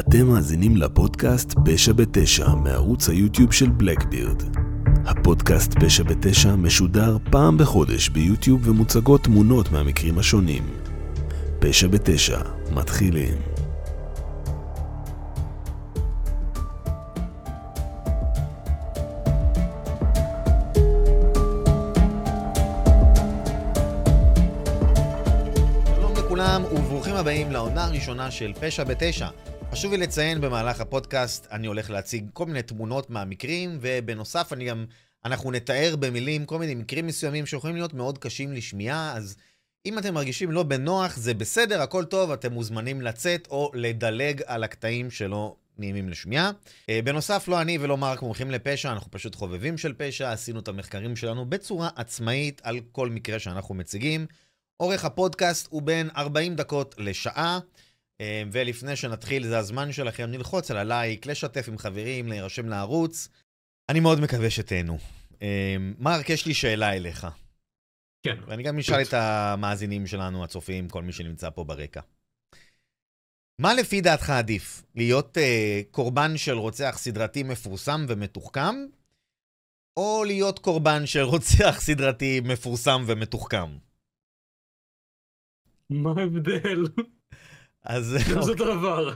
אתם מאזינים לפודקאסט פשע בתשע מערוץ היוטיוב של בלקבירד. הפודקאסט פשע בתשע משודר פעם בחודש ביוטיוב ומוצגות תמונות מהמקרים השונים. פשע בתשע, מתחילים. הראשונה של פשע בתשע. חשוב לי לציין במהלך הפודקאסט, אני הולך להציג כל מיני תמונות מהמקרים, ובנוסף אני גם, אנחנו נתאר במילים כל מיני מקרים מסוימים שיכולים להיות מאוד קשים לשמיעה, אז אם אתם מרגישים לא בנוח, זה בסדר, הכל טוב, אתם מוזמנים לצאת או לדלג על הקטעים שלא נעימים לשמיעה. אה, בנוסף, לא אני ולא מרק מומחים לפשע, אנחנו פשוט חובבים של פשע, עשינו את המחקרים שלנו בצורה עצמאית על כל מקרה שאנחנו מציגים. אורך הפודקאסט הוא בין 40 דקות לשעה, ולפני שנתחיל, זה הזמן שלכם ללחוץ על הלייק, לשתף עם חברים, להירשם לערוץ. אני מאוד מקווה שתהנו. אה, מרק, יש לי שאלה אליך, כן. ואני גם אשאל את המאזינים שלנו, הצופים, כל מי שנמצא פה ברקע. מה לפי דעתך עדיף? להיות אה, קורבן של רוצח סדרתי מפורסם ומתוחכם, או להיות קורבן של רוצח סדרתי מפורסם ומתוחכם? מה ההבדל? אז... זה אותו דבר.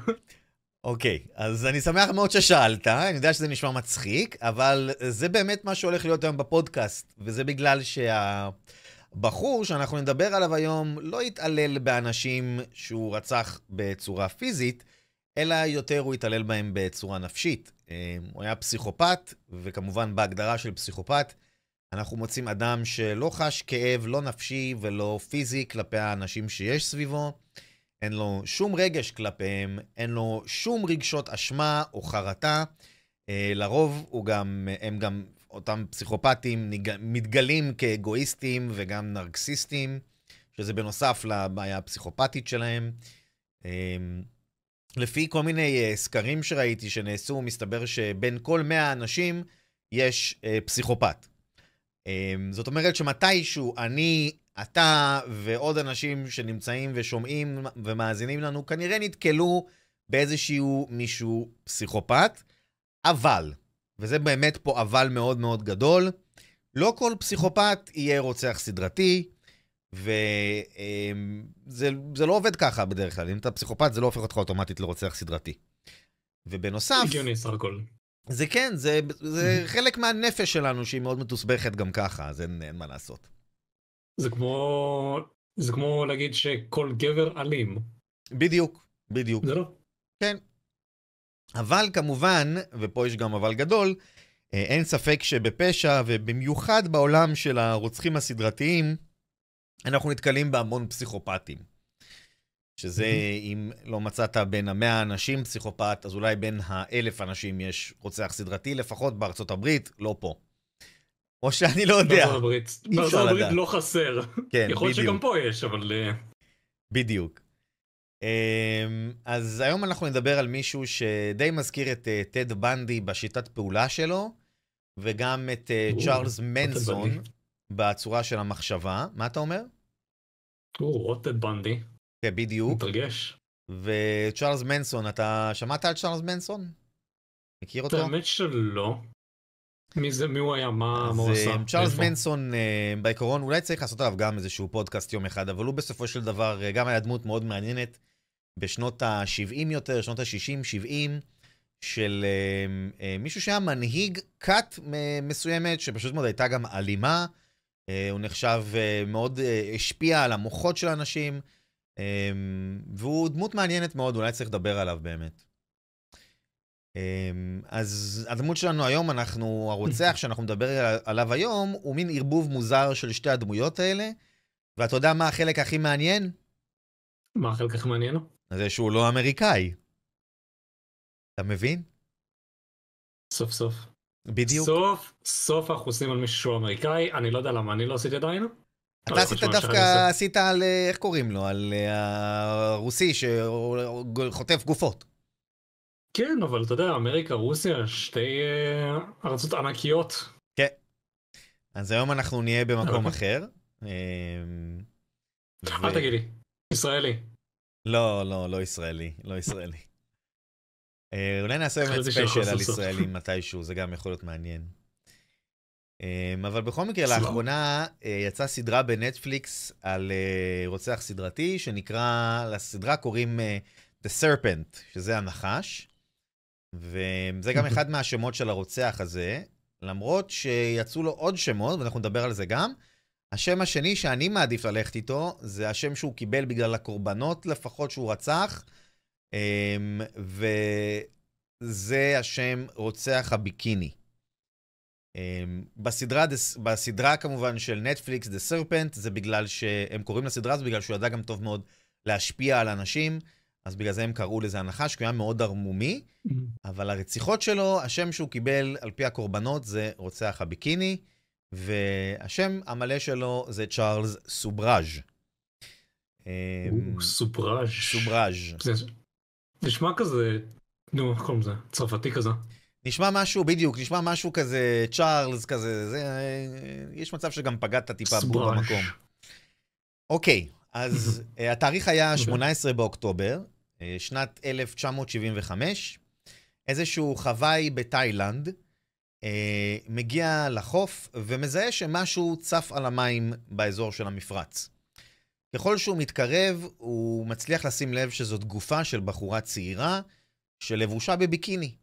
אוקיי, אז אני שמח מאוד ששאלת, אני יודע שזה נשמע מצחיק, אבל זה באמת מה שהולך להיות היום בפודקאסט, וזה בגלל שהבחור שאנחנו נדבר עליו היום לא התעלל באנשים שהוא רצח בצורה פיזית, אלא יותר הוא התעלל בהם בצורה נפשית. אה, הוא היה פסיכופת, וכמובן בהגדרה של פסיכופת, אנחנו מוצאים אדם שלא חש כאב, לא נפשי ולא פיזי כלפי האנשים שיש סביבו. אין לו שום רגש כלפיהם, אין לו שום רגשות אשמה או חרטה. אה, לרוב הוא גם, הם גם, אותם פסיכופטים מתגלים כאגואיסטים וגם נרקסיסטים, שזה בנוסף לבעיה הפסיכופתית שלהם. אה, לפי כל מיני אה, סקרים שראיתי שנעשו, מסתבר שבין כל 100 אנשים יש אה, פסיכופת. אה, זאת אומרת שמתישהו אני, אתה ועוד אנשים שנמצאים ושומעים ומאזינים לנו, כנראה נתקלו באיזשהו מישהו פסיכופת, אבל, וזה באמת פה אבל מאוד מאוד גדול, לא כל פסיכופת יהיה רוצח סדרתי, וזה זה לא עובד ככה בדרך כלל. אם אתה פסיכופת, זה לא הופך אותך אוטומטית לרוצח סדרתי. ובנוסף, הגיוני סך הכל. זה כן, זה, זה חלק מהנפש שלנו שהיא מאוד מתוסבכת גם ככה, אז אין, אין מה לעשות. זה כמו... זה כמו להגיד שכל גבר אלים. בדיוק, בדיוק. זה לא. כן. אבל כמובן, ופה יש גם אבל גדול, אה, אין ספק שבפשע, ובמיוחד בעולם של הרוצחים הסדרתיים, אנחנו נתקלים בהמון פסיכופטים. שזה, אם לא מצאת בין המאה אנשים פסיכופת, אז אולי בין האלף אנשים יש רוצח סדרתי, לפחות בארצות הברית, לא פה. או שאני לא יודע. בארצות הברית. בארצות הברית. לא חסר. כן, יכול להיות. שגם פה יש, אבל... אה, בדיוק. אמ, אז היום אנחנו נדבר על מישהו שדי מזכיר את אה, טד בנדי בשיטת פעולה שלו, וגם את אה, צ'ארלס טד מנסון. בצורה של המחשבה. מה אתה אומר? או, רוטד בנדי. כן, בדיוק. מתרגש. וצ'ארלס מנסון, אתה שמעת על צ'ארלס מנסון? מכיר אותו? האמת שלא. מי זה, מי הוא היה? מה מה הוא אז עשה? אה, צ'ארלס? מנסון, אה, בעיקרון, אולי צריך לעשות עליו גם איזשהו פודקאסט יום אחד, אבל הוא בסופו של דבר אה, גם היה דמות מאוד מעניינת בשנות ה-70 יותר, שנות ה-60-70, של אה, אה, מישהו שהיה מנהיג כת מסוימת, שפשוט מאוד הייתה גם אלימה. אה, הוא נחשב אה, מאוד, אה, השפיע על המוחות של אנשים, אה, והוא דמות מעניינת מאוד, אולי צריך לדבר עליו באמת. אמ, אז הדמות שלנו היום, אנחנו, הרוצח שאנחנו נדבר עליו היום, הוא מין ערבוב מוזר של שתי הדמויות האלה. ואתה יודע מה החלק הכי מעניין? מה החלק הכי מעניין? זה שהוא לא אמריקאי. אתה מבין? סוף סוף. בדיוק. סוף סוף אנחנו עושים על מישהו שהוא אמריקאי, אני לא יודע למה אני לא עשיתי עדיין. אתה עשית דווקא. עשית על, אה, איך קוראים לו? על אה, הרוסי שחוטף גופות. כן, אבל אתה יודע, אמריקה, רוסיה, שתי אה, ארצות ענקיות. אז היום אנחנו נהיה במקום אוקיי. אחר. אמ, אל תגיד לי, ישראלי. לא, לא, לא ישראלי, לא ישראלי. אה, אולי נעשה באמת ספיישל על. ישראלים מתישהו, זה גם יכול להיות מעניין. אה, אבל בכל מקרה. לאחרונה אה, יצאה סדרה בנטפליקס על אה, רוצח סדרתי, שנקרא, לסדרה קוראים אה, The Serpent, שזה הנחש. וזה גם אחד מהשמות של הרוצח הזה, למרות שיצאו לו עוד שמות, ואנחנו נדבר על זה גם. השם השני שאני מעדיף ללכת איתו, זה השם שהוא קיבל בגלל הקורבנות לפחות שהוא רצח, אמ, וזה השם רוצח הביקיני. אמ, בסדרה, בסדרה כמובן של נטפליקס, The Serpent, זה בגלל שהם קוראים לסדרה הזו בגלל שהוא ידע גם טוב מאוד להשפיע על אנשים, אז בגלל זה הם קראו לזה הנחש, כי הוא היה מאוד ערמומי. אבל הרציחות שלו, השם שהוא קיבל על פי הקורבנות זה רוצח הביקיני, והשם המלא שלו זה צ'ארלס סובראז'. אמ. סובראז'. זה נשמע כזה, נו, איך קוראים לזה? צרפתי כזה. נשמע משהו, בדיוק, נשמע משהו כזה, צ'ארלס כזה, זה, אה, יש מצב שגם פגעת טיפה סובראז'. במקום. אוקיי, אז אה, התאריך היה אוקיי. 18 באוקטובר, אה, שנת 1975. איזשהו חוואי בתאילנד אה, מגיע לחוף ומזהה שמשהו צף על המים באזור של המפרץ. ככל שהוא מתקרב, הוא מצליח לשים לב שזאת גופה של בחורה צעירה שלבושה בביקיני.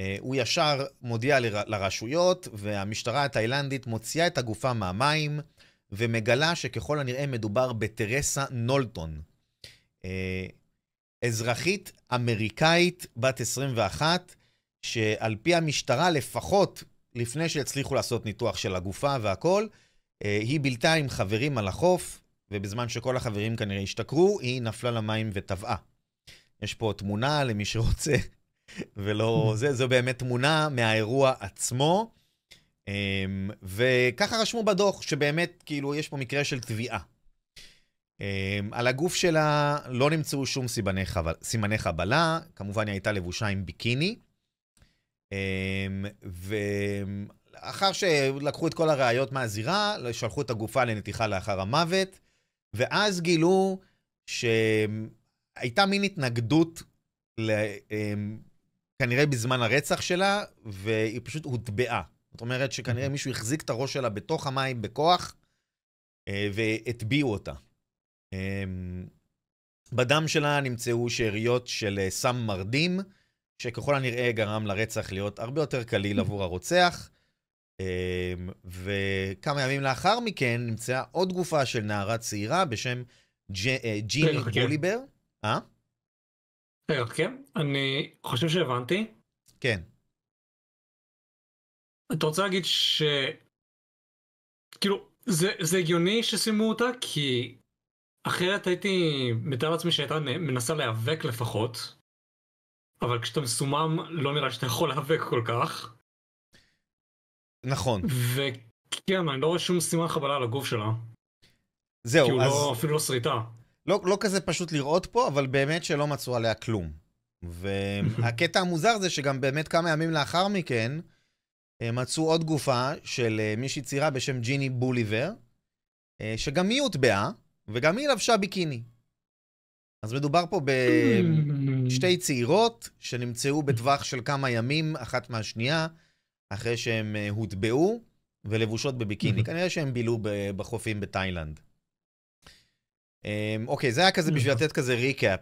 אה, הוא ישר מודיע לר- לרשויות, והמשטרה התאילנדית מוציאה את הגופה מהמים, ומגלה שככל הנראה מדובר בטרסה נולטון. אה, אזרחית אמריקאית בת 21, שעל פי המשטרה, לפחות לפני שהצליחו לעשות ניתוח של הגופה והכל, אה, היא בילתה עם חברים על החוף, ובזמן שכל החברים כנראה השתכרו, היא נפלה למים וטבעה. יש פה תמונה למי שרוצה, ולא... זה, זו באמת תמונה מהאירוע עצמו. אמ, וככה רשמו בדוח, שבאמת, כאילו, יש פה מקרה של טביעה. אמ, על הגוף שלה לא נמצאו שום סימני, חבל, סימני חבלה, כמובן היא הייתה לבושה עם ביקיני. אמ, ולאחר שלקחו את כל הראיות מהזירה, שלחו את הגופה לנתיחה לאחר המוות, ואז גילו שהייתה מין התנגדות, ל... אמ, כנראה בזמן הרצח שלה, והיא פשוט הוטבעה. זאת אומרת שכנראה מישהו החזיק את הראש שלה בתוך המים בכוח, אה, והטביעו אותה. אמ, בדם שלה נמצאו שאריות של אה, סם מרדים, שככל הנראה גרם לרצח להיות הרבה יותר קליל עבור הרוצח. אמ, וכמה ימים לאחר מכן נמצאה עוד גופה של נערה צעירה בשם אה, ג'יני חכה. בוליבר. אה? כן, אני חושב שהבנתי. כן. אתה רוצה להגיד ש... כאילו, זה, זה הגיוני שסיימו אותה, כי אחרת הייתי מתאר לעצמי שהייתה מנסה להיאבק לפחות, אבל כשאתה מסומם לא נראה שאתה יכול להיאבק כל כך, נכון. וכן, אני לא רואה שום סימן חבלה על הגוף שלה, כי זהו, הוא אז לא, אפילו לא שריטה. לא, לא כזה פשוט לראות פה, אבל באמת שלא מצאו עליה כלום. והקטע המוזר זה שגם באמת כמה ימים לאחר מכן, אה, מצאו עוד גופה של אה, מישהי צעירה בשם ג'יני בוליבר, אה, שגם היא הוטבעה, וגם היא לבשה ביקיני. אז מדובר פה בשתי צעירות שנמצאו בטווח של כמה ימים אחת מהשנייה, אחרי שהן אה, הוטבעו ולבושות בביקיני. Mhm. כנראה שהן בילו בחופים בתאילנד. אמ, אוקיי, זה היה כזה בשביל לתת כזה ריקאפ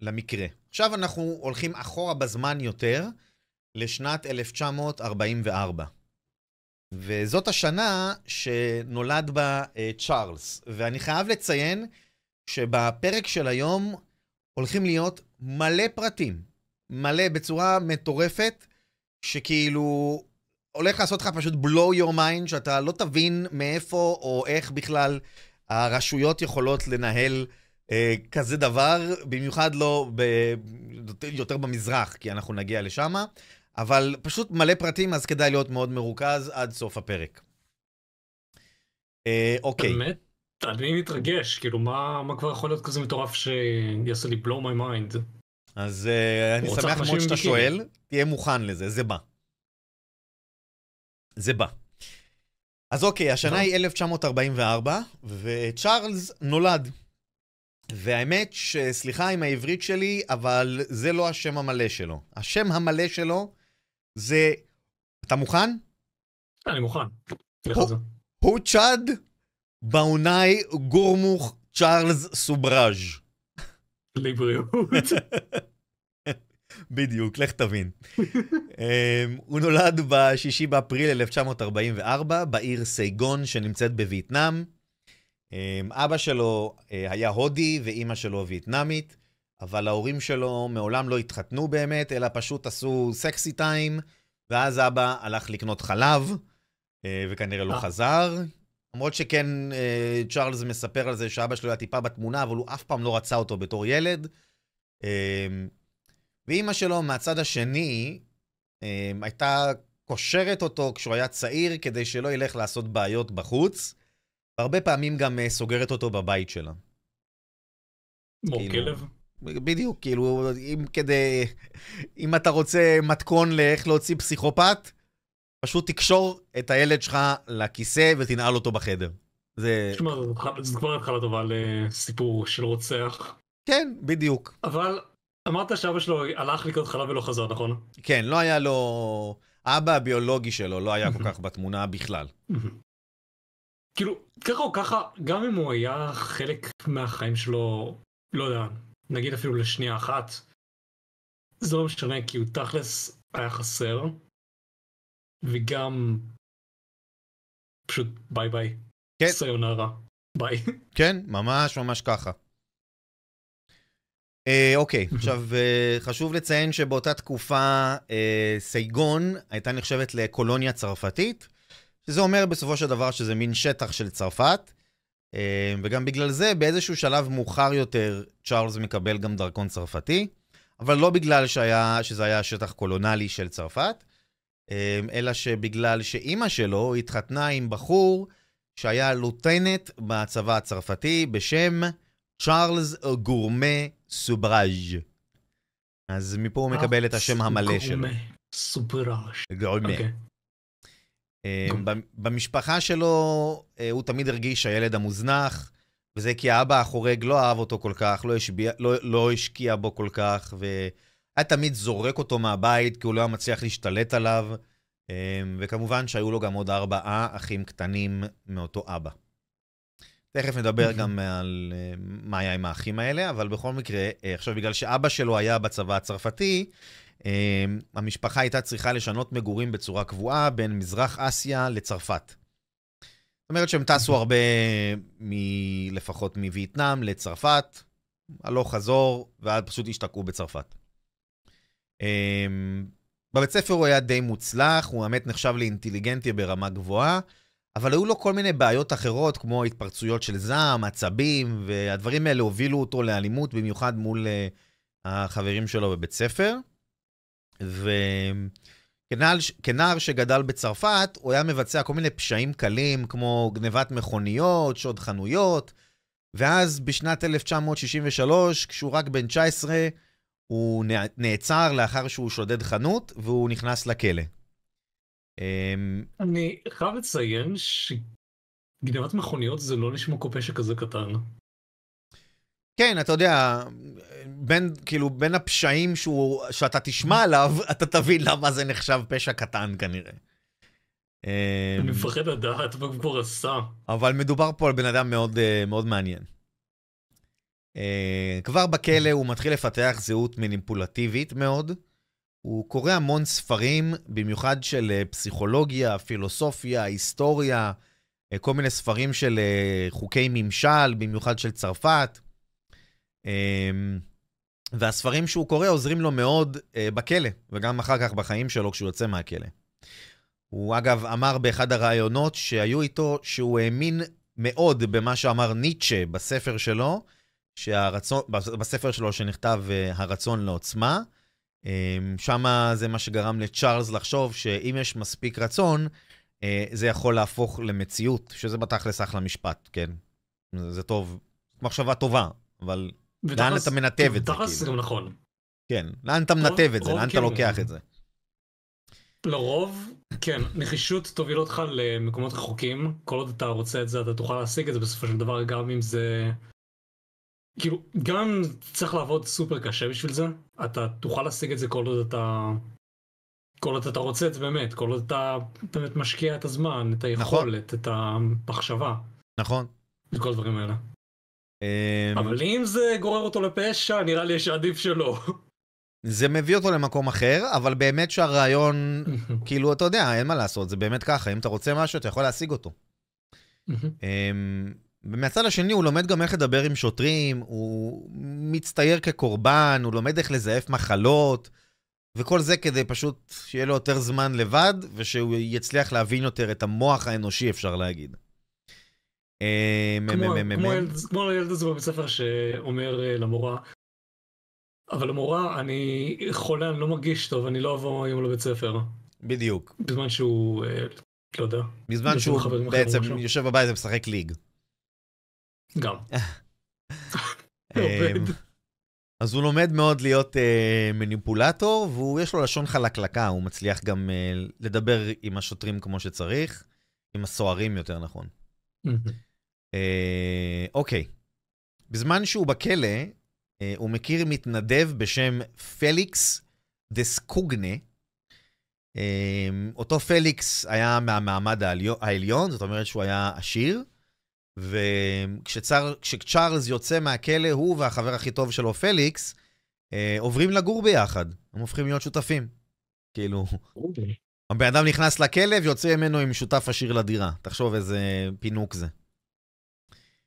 למקרה. עכשיו אנחנו הולכים אחורה בזמן יותר, לשנת 1944. וזאת השנה שנולד בה אה, צ'ארלס. ואני חייב לציין שבפרק של היום הולכים להיות מלא פרטים. מלא בצורה מטורפת, שכאילו הולך לעשות לך פשוט blow your mind, שאתה לא תבין מאיפה או איך בכלל הרשויות יכולות לנהל אה, כזה דבר, במיוחד לא ב... יותר במזרח, כי אנחנו נגיע לשם, אבל פשוט מלא פרטים, אז כדאי להיות מאוד מרוכז עד סוף הפרק. אה, אוקיי, באמת? אני מתרגש, כאילו מה, מה כבר יכול להיות כזה מטורף שיעשה לי blow my mind? אז אה, אני שמח מאוד שאתה. שואל, תהיה מוכן לזה, זה בא. זה בא. אז אוקיי, השנה. היא 1944, וצ'ארלס נולד. והאמת שסליחה עם העברית שלי, אבל זה לא השם המלא שלו. השם המלא שלו זה... אתה מוכן? אני מוכן. הוא צ'אד באונאי גורמוך צ'ארלס סובראז'. לבריאות. בדיוק, לך תבין. אמ, הוא נולד ב-6 באפריל 1944 בעיר סייגון שנמצאת בווייטנאם. אמ, אבא שלו אה, היה הודי ואימא שלו וייטנאמית, אבל ההורים שלו מעולם לא התחתנו באמת, אלא פשוט עשו סקסי טיים, ואז אבא הלך לקנות חלב, אה, וכנראה לא אה. חזר. למרות שכן, אה, צ'ארלס מספר על זה שאבא שלו היה טיפה בתמונה, אבל הוא אף פעם לא רצה אותו בתור ילד. ואימא שלו מהצד השני הייתה קושרת אותו כשהוא היה צעיר כדי שלא ילך לעשות בעיות בחוץ, והרבה פעמים גם סוגרת אותו בבית שלה. כמו כאילו- כלב. בדיוק, כאילו, אם כדי... אם אתה רוצה מתכון לאיך להוציא פסיכופת, פשוט תקשור את הילד שלך לכיסא ותנעל אותו בחדר. זה... תשמע, זו כבר התחלה טובה לסיפור של רוצח. כן, בדיוק. אבל אמרת שאבא שלו הלך לקנות חלב ולא חזר, נכון? כן, לא היה לו... האבא הביולוגי שלו לא היה כל כך בתמונה בכלל. כאילו, ככה או ככה, גם אם הוא היה חלק מהחיים שלו, לא יודע, נגיד אפילו לשנייה אחת, זה לא משנה, כי הוא תכלס היה חסר, וגם פשוט ביי ביי. כן. סיונרה. ביי. כן, ממש ממש ככה. אה, אוקיי, עכשיו אה, חשוב לציין שבאותה תקופה אה, סייגון הייתה נחשבת לקולוניה צרפתית, שזה אומר בסופו של דבר שזה מין שטח של צרפת, וגם בגלל זה באיזשהו שלב מאוחר יותר צ'ארלס מקבל גם דרכון צרפתי, אבל לא בגלל שהיה, שזה היה שטח קולונלי של צרפת, אה, אלא שבגלל שאימא שלו התחתנה עם בחור שהיה לוטנט בצבא הצרפתי בשם צ'ארלס גורמה סובראז'. אז מפה הוא מקבל את השם המלא שלו. סופראז'. גורמה. אוקיי. אה, גורמה. ב- במשפחה שלו אה, הוא תמיד הרגיש הילד המוזנח, וזה כי האבא החורג לא אהב אותו כל כך, לא, השביע, לא, לא השקיע בו כל כך, והיה תמיד זורק אותו מהבית כי הוא לא היה מצליח להשתלט עליו. אה, וכמובן שהיו לו גם עוד ארבעה אחים קטנים מאותו אבא. תכף נדבר גם על אה, מה היה עם האחים האלה, אבל בכל מקרה, אה, עכשיו בגלל שאבא שלו היה בצבא הצרפתי, אה, המשפחה הייתה צריכה לשנות מגורים בצורה קבועה בין מזרח אסיה לצרפת. זאת אומרת שהם טסו הרבה, מ... לפחות מווייטנאם לצרפת, הלוך חזור, ואז פשוט השתקעו בצרפת. אה, בבית ספר הוא היה די מוצלח, הוא באמת נחשב לאינטליגנטי ברמה גבוהה, אבל היו לו כל מיני בעיות אחרות, כמו התפרצויות של זעם, עצבים, והדברים האלה הובילו אותו לאלימות, במיוחד מול uh, החברים שלו בבית ספר. וכנער כנער שגדל בצרפת, הוא היה מבצע כל מיני פשעים קלים, כמו גנבת מכוניות, שוד חנויות, ואז בשנת 1963, כשהוא רק בן 19, הוא נע- נעצר לאחר שהוא שודד חנות, והוא נכנס לכלא. אמ, אני חייב לציין שגנבת מכוניות זה לא נשמע כמו פשע כזה קטן. כן, אתה יודע, בין, כאילו, בין הפשעים שהוא, שאתה תשמע עליו, אתה תבין למה זה נחשב פשע קטן כנראה. אמ, אני מפחד לדעת מה כבר עשה. אבל מדובר פה על בן אדם מאוד, אה, מאוד מעניין. אה, כבר בכלא הוא מתחיל לפתח זהות מניפולטיבית מאוד. הוא קורא המון ספרים, במיוחד של אה, פסיכולוגיה, פילוסופיה, היסטוריה, כל מיני ספרים של חוקי ממשל, במיוחד של צרפת. אה, והספרים שהוא קורא עוזרים לו מאוד אה, בכלא, וגם אחר כך בחיים שלו כשהוא יוצא מהכלא. הוא אגב אמר באחד הראיונות שהיו איתו, שהוא האמין מאוד במה שאמר ניטשה בספר שלו, שהרצון, בספר שלו שנכתב אה, הרצון לעוצמה. שם זה מה שגרם לצ'ארלס לחשוב שאם יש מספיק רצון, אה, זה יכול להפוך למציאות, שזה בתכלס אחלה משפט, כן? זה טוב, מחשבה טובה, אבל לאן אתה מנתב את זה, תכלס זה כאילו? גם נכון. כן, לאן אתה מנתב את זה, לאן אתה כן. לוקח את זה? לרוב, כן, נחישות תוביל אותך למקומות רחוקים, כל עוד אתה רוצה את זה אתה תוכל להשיג את זה בסופו של דבר, גם אם זה כאילו, גם אם צריך לעבוד סופר קשה בשביל זה, אתה תוכל להשיג את זה כל עוד אתה... כל עוד אתה רוצה את זה באמת, כל עוד אתה באמת משקיע את הזמן, את היכולת, את המחשבה, נכון. את כל הדברים האלה. אמ, אבל אם זה גורר אותו לפשע, נראה לי שעדיף שלא. זה מביא אותו למקום אחר, אבל באמת שהרעיון, כאילו, אתה יודע, אין מה לעשות, זה באמת ככה, אם אתה רוצה משהו, אתה יכול להשיג אותו. אמ, ומהצד השני, הוא לומד גם איך לדבר עם שוטרים, הוא מצטייר כקורבן, הוא לומד איך לזייף מחלות, וכל זה כדי פשוט שיהיה לו יותר זמן לבד, ושהוא יצליח להבין יותר את המוח האנושי, אפשר להגיד. אמ, כמו- הילד- הזה בבית ספר שאומר אה, למורה, אבל המורה, אני חולה, אני לא מרגיש טוב, אני לא אבוא היום לבית ספר. בדיוק. בזמן שהוא, אה, לא יודע, בזמן שהוא בעצם. יושב בבית ומשחק ליג. גם. אמ. אז הוא לומד מאוד להיות אה, מניפולטור, ויש לו לשון חלקלקה, הוא מצליח גם אה, לדבר עם השוטרים כמו שצריך, עם הסוהרים יותר נכון. אה, אוקיי, בזמן שהוא בכלא, אה, הוא מכיר מתנדב בשם פליקס דסקוגנה. אה, אותו פליקס היה מהמעמד העליון, זאת אומרת שהוא היה עשיר, וכשצ'ארלס יוצא מהכלא, הוא והחבר הכי טוב שלו, פליקס, אה, עוברים לגור ביחד. הם הופכים להיות שותפים. כאילו, הבן אדם נכנס לכלא ויוצא ממנו עם שותף עשיר לדירה. תחשוב איזה פינוק זה.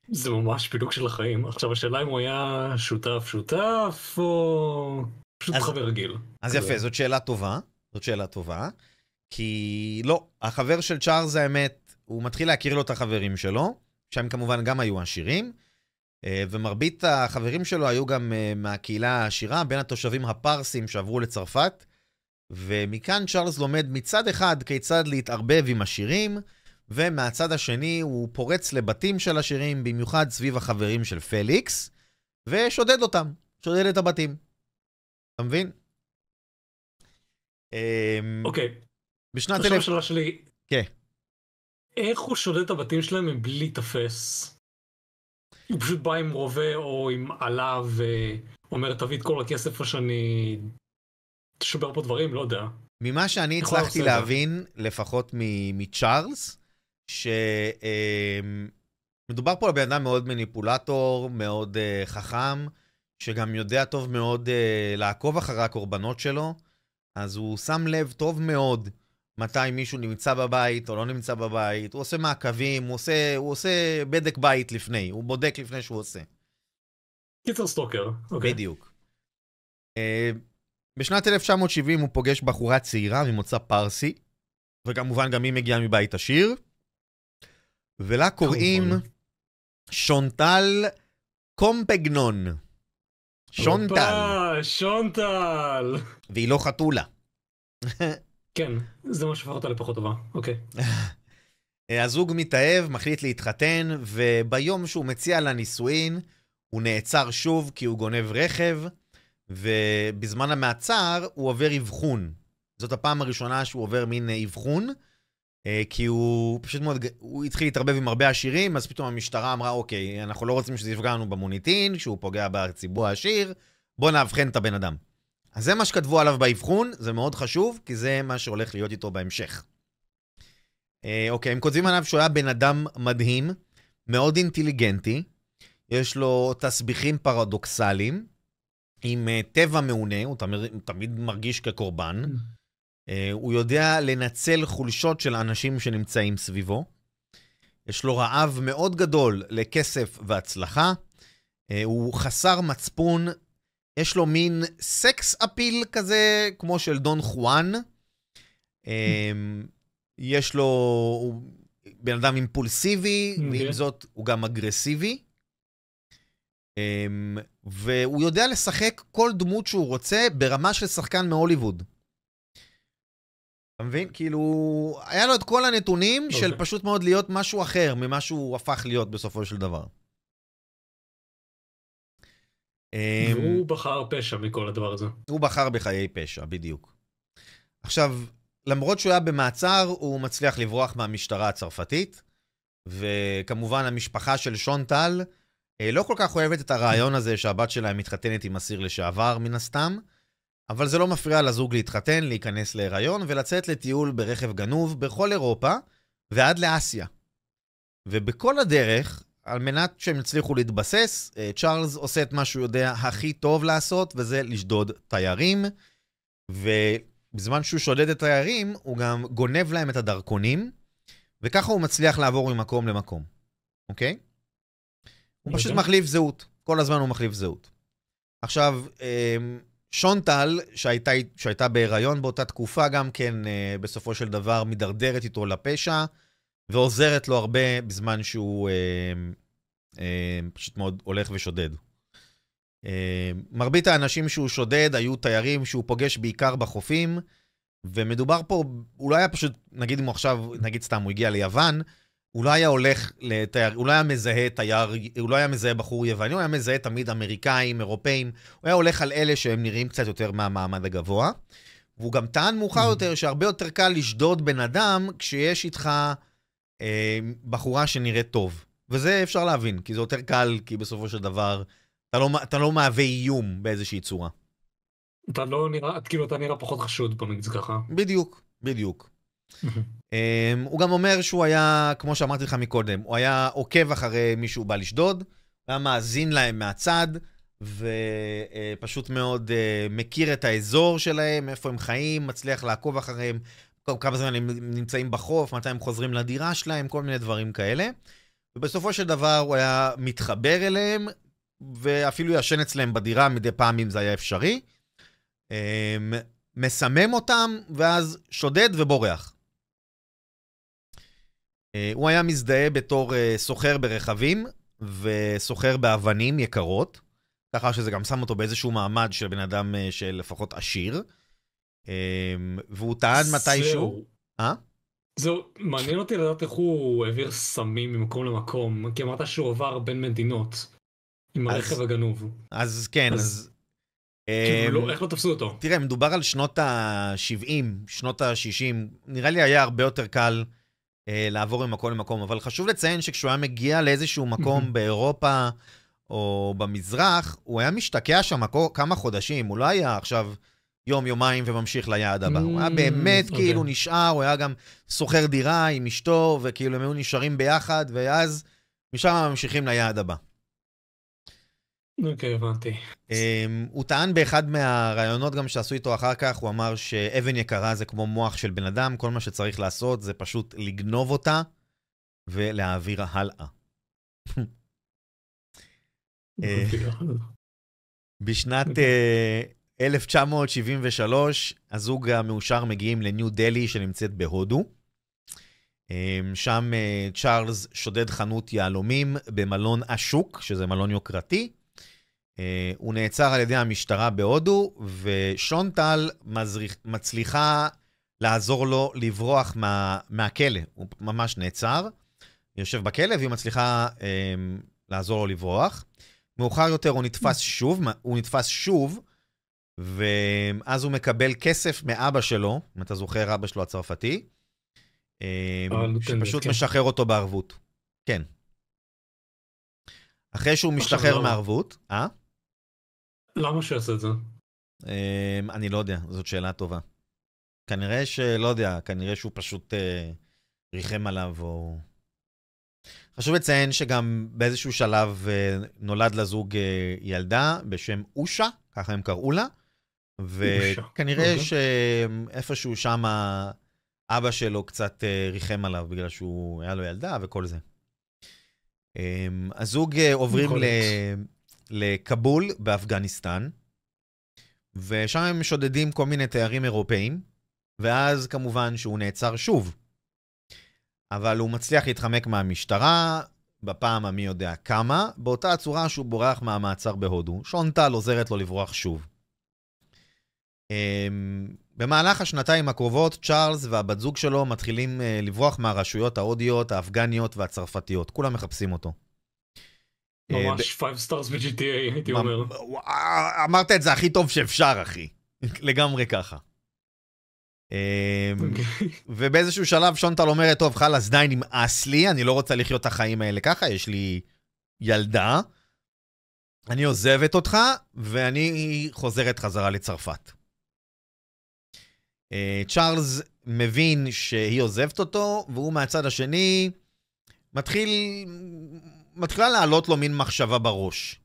זה ממש פילוג של החיים. עכשיו השאלה אם הוא היה שותף שותף, או פשוט אז- חבר רגיל. אז כזה. יפה, זאת שאלה טובה. זאת שאלה טובה. כי לא, החבר של צ'ארלס, האמת, הוא מתחיל להכיר לו את החברים שלו, שהם כמובן גם היו עשירים, אה, ומרבית החברים שלו היו גם אה, מהקהילה העשירה, בין התושבים הפרסים שעברו לצרפת, ומכאן צ'ארלס לומד מצד אחד כיצד להתערבב עם עשירים, ומהצד השני הוא פורץ לבתים של עשירים, במיוחד סביב החברים של פליקס, ושודד אותם, שודד את הבתים. אתה מבין? אמ, אוקיי, בשנת עכשיו. השאלה שלי, כן. איך הוא שודד את הבתים שלהם מבלי להיתפס? הוא פשוט בא עם רובה או עם עלה ואומר תביא את כל הכסף או שאני תשובר פה דברים, לא יודע. ממה שאני הצלחתי. להבין, לפחות מ- מצ'ארלס, שמדובר פה על בן אדם מאוד מניפולטור, מאוד uh, חכם, שגם יודע טוב מאוד uh, לעקוב אחרי הקורבנות שלו, אז הוא שם לב טוב מאוד מתי מישהו נמצא בבית או לא נמצא בבית, הוא עושה מעקבים, הוא עושה, הוא עושה בדק בית לפני, הוא בודק לפני שהוא עושה. קיצר סטוקר. אוקיי. בדיוק. Uh, בשנת 1970 הוא פוגש בחורה צעירה ממוצא פרסי, וכמובן גם היא מגיעה מבית עשיר, ולה קוראים. שונטל קומפגנון. שונטל, שונטל. והיא לא חתולה. כן, זה מה שהפך אותה לפחות טובה. אוקיי. הזוג מתאהב, מחליט להתחתן, וביום שהוא מציע לה נישואין, הוא נעצר שוב כי הוא גונב רכב, ובזמן המעצר הוא עובר אבחון. זאת הפעם הראשונה שהוא עובר מין אבחון, כי הוא פשוט מאוד, הוא התחיל להתערבב עם הרבה עשירים, אז פתאום המשטרה אמרה, אוקיי, אנחנו לא רוצים שזה יפגע לנו במוניטין, שהוא פוגע בציבור העשיר, בוא נאבחן את הבן אדם. אז זה מה שכתבו עליו באבחון, זה מאוד חשוב, כי זה מה שהולך להיות איתו בהמשך. אה, אוקיי, הם כותבים עליו שהוא היה בן אדם מדהים, מאוד אינטליגנטי, יש לו תסביכים פרדוקסליים, עם אה, טבע מעונה, הוא תמיד, תמיד מרגיש כקורבן. אה, הוא יודע לנצל חולשות של אנשים שנמצאים סביבו. יש לו רעב מאוד גדול לכסף והצלחה. אה, הוא חסר מצפון. יש לו מין סקס אפיל כזה, כמו של דון חואן. אה, יש לו... הוא בן אדם אימפולסיבי, ועם אוקיי. זאת הוא גם אגרסיבי. והוא יודע לשחק כל דמות שהוא רוצה ברמה של שחקן מהוליווד. אתה מבין? כאילו, היה לו את כל הנתונים okay. של אוקיי. פשוט מאוד להיות משהו אחר ממה שהוא הפך להיות בסופו של דבר. Um, והוא בחר פשע מכל הדבר הזה. הוא בחר בחיי פשע, בדיוק. עכשיו, למרות שהוא היה במעצר, הוא מצליח לברוח מהמשטרה הצרפתית, וכמובן המשפחה של שונטל אה, לא כל כך אוהבת את הרעיון הזה שהבת שלה מתחתנת עם אסיר לשעבר, מן הסתם, אבל זה לא מפריע לזוג להתחתן, להיכנס להיריון ולצאת לטיול ברכב גנוב בכל אירופה ועד לאסיה. ובכל הדרך, על מנת שהם יצליחו להתבסס, אה, צ'ארלס עושה את מה שהוא יודע הכי טוב לעשות, וזה לשדוד תיירים. ובזמן שהוא שודד את התיירים, הוא גם גונב להם את הדרכונים, וככה הוא מצליח לעבור ממקום למקום, אוקיי? הוא פשוט אוקיי. מחליף זהות. כל הזמן הוא מחליף זהות. עכשיו, אמ, שונטל, שהייתה, שהייתה בהיריון באותה תקופה, גם כן אה, בסופו של דבר מידרדרת איתו לפשע, ועוזרת לו הרבה בזמן שהוא אה, אה, פשוט מאוד הולך ושודד. מרבית האנשים שהוא שודד היו תיירים שהוא פוגש בעיקר בחופים, ומדובר פה, הוא לא היה פשוט, נגיד אם הוא עכשיו, נגיד סתם, הוא הגיע ליוון, הוא לא היה הולך לתייר, הוא לא היה מזהה תייר, הוא לא היה מזהה בחור יווני, הוא היה מזהה תמיד אמריקאים, אירופאים, הוא היה הולך על אלה שהם נראים קצת יותר מהמעמד הגבוה. והוא גם טען מאוחר יותר שהרבה יותר קל לשדוד בן אדם כשיש איתך אה, בחורה שנראית טוב. וזה אפשר להבין, כי זה יותר קל, כי בסופו של דבר אתה לא, אתה לא מהווה איום באיזושהי צורה. אתה לא נראה, כאילו אתה נראה פחות חשוד, זה ככה. בדיוק, בדיוק. Um, הוא גם אומר שהוא היה, כמו שאמרתי לך מקודם, הוא היה עוקב אחרי מישהו בא לשדוד, היה מאזין להם מהצד, ופשוט מאוד uh, מכיר את האזור שלהם, איפה הם חיים, מצליח לעקוב אחריהם, כמה זמן הם נמצאים בחוף, מתי הם חוזרים לדירה שלהם, כל מיני דברים כאלה. ובסופו של דבר הוא היה מתחבר אליהם, ואפילו ישן אצלם בדירה מדי פעם אם זה היה אפשרי. Um, מסמם אותם, ואז שודד ובורח. אה, הוא היה מזדהה בתור אה, סוחר ברכבים וסוחר באבנים יקרות, ככה שזה גם שם אותו באיזשהו מעמד של בן אדם אה, של לפחות עשיר. והוא טען מתישהו... זהו. אה? זהו, מעניין אותי לדעת איך הוא העביר סמים ממקום למקום, כי אמרת שהוא עבר בין מדינות עם אז- הרכב הגנוב. אז כן, אז- אז... כאילו, לא- איך לא תפסו אותו? תראה, מדובר על שנות ה-70, שנות ה-60. נראה לי היה הרבה יותר קל לעבור ממקום למקום, אבל חשוב לציין שכשהוא היה מגיע לאיזשהו מקום באירופה או במזרח, הוא היה משתקע שם כמה חודשים, הוא לא היה עכשיו יום, יומיים וממשיך ליעד הבא. הוא היה Mm, באמת אוקיי. כאילו נשאר, הוא היה גם שוכר דירה עם אשתו, וכאילו הם היו נשארים ביחד, ואז משם ממשיכים ליעד הבא. אוקיי, הבנתי. Um, הוא טען באחד מהראיונות גם שעשו איתו אחר כך, הוא אמר שאבן יקרה זה כמו מוח של בן אדם, כל מה שצריך לעשות זה פשוט לגנוב אותה ולהעביר הלאה. אה, בשנת uh, 1973, הזוג המאושר מגיעים לניו דלי שנמצאת בהודו. Um, שם uh, צ'ארלס שודד חנות יהלומים במלון אשוק, שזה מלון יוקרתי. Uh, הוא נעצר על ידי המשטרה בהודו, ושונטל מזריח, מצליחה לעזור לו לברוח מה, מהכלא. הוא ממש נעצר, יושב בכלא, והיא מצליחה um, לעזור לו לברוח. מאוחר יותר הוא נתפס שוב, הוא נתפס שוב, ואז הוא מקבל כסף מאבא שלו, אם אתה זוכר, אבא שלו הצרפתי, אה, שפשוט כן. משחרר אותו בערבות. כן. אחרי שהוא משתחרר למה? מערבות, אה? למה שהוא יעשה את זה? אה, אני לא יודע, זאת שאלה טובה. כנראה שלא יודע, כנראה שהוא פשוט אה, ריחם עליו או... חשוב לציין שגם באיזשהו שלב אה, נולד לזוג אה, ילדה בשם אושה, ככה הם קראו לה, וכנראה אוקיי. שאיפשהו שם אבא שלו קצת אה, ריחם עליו בגלל שהוא, היה לו ילדה וכל זה. אה, הזוג אה, עוברים יכול ל... לכבול באפגניסטן, ושם הם שודדים כל מיני תיירים אירופאים, ואז כמובן שהוא נעצר שוב. אבל הוא מצליח להתחמק מהמשטרה, בפעם המי יודע כמה, באותה הצורה שהוא בורח מהמעצר בהודו. שונטל עוזרת לו לברוח שוב. אמ, במהלך השנתיים הקרובות, צ'ארלס והבת זוג שלו מתחילים אה, לברוח מהרשויות ההודיות, האפגניות והצרפתיות. כולם מחפשים אותו. אה, ממש 5 stars ב-GTA, הייתי אומר. וואו, אמרת את זה הכי טוב שאפשר, אחי. לגמרי ככה. אמ, אוקיי. ובאיזשהו שלב שונטל אומרת, טוב, חלאס, די, נמאס לי, אני לא רוצה לחיות את החיים האלה ככה, יש לי ילדה, אני עוזבת אותך, ואני חוזרת חזרה לצרפת. אה, צ'ארלס מבין שהיא עוזבת אותו, והוא מהצד השני מתחיל, מתחילה לעלות לו מין מחשבה בראש.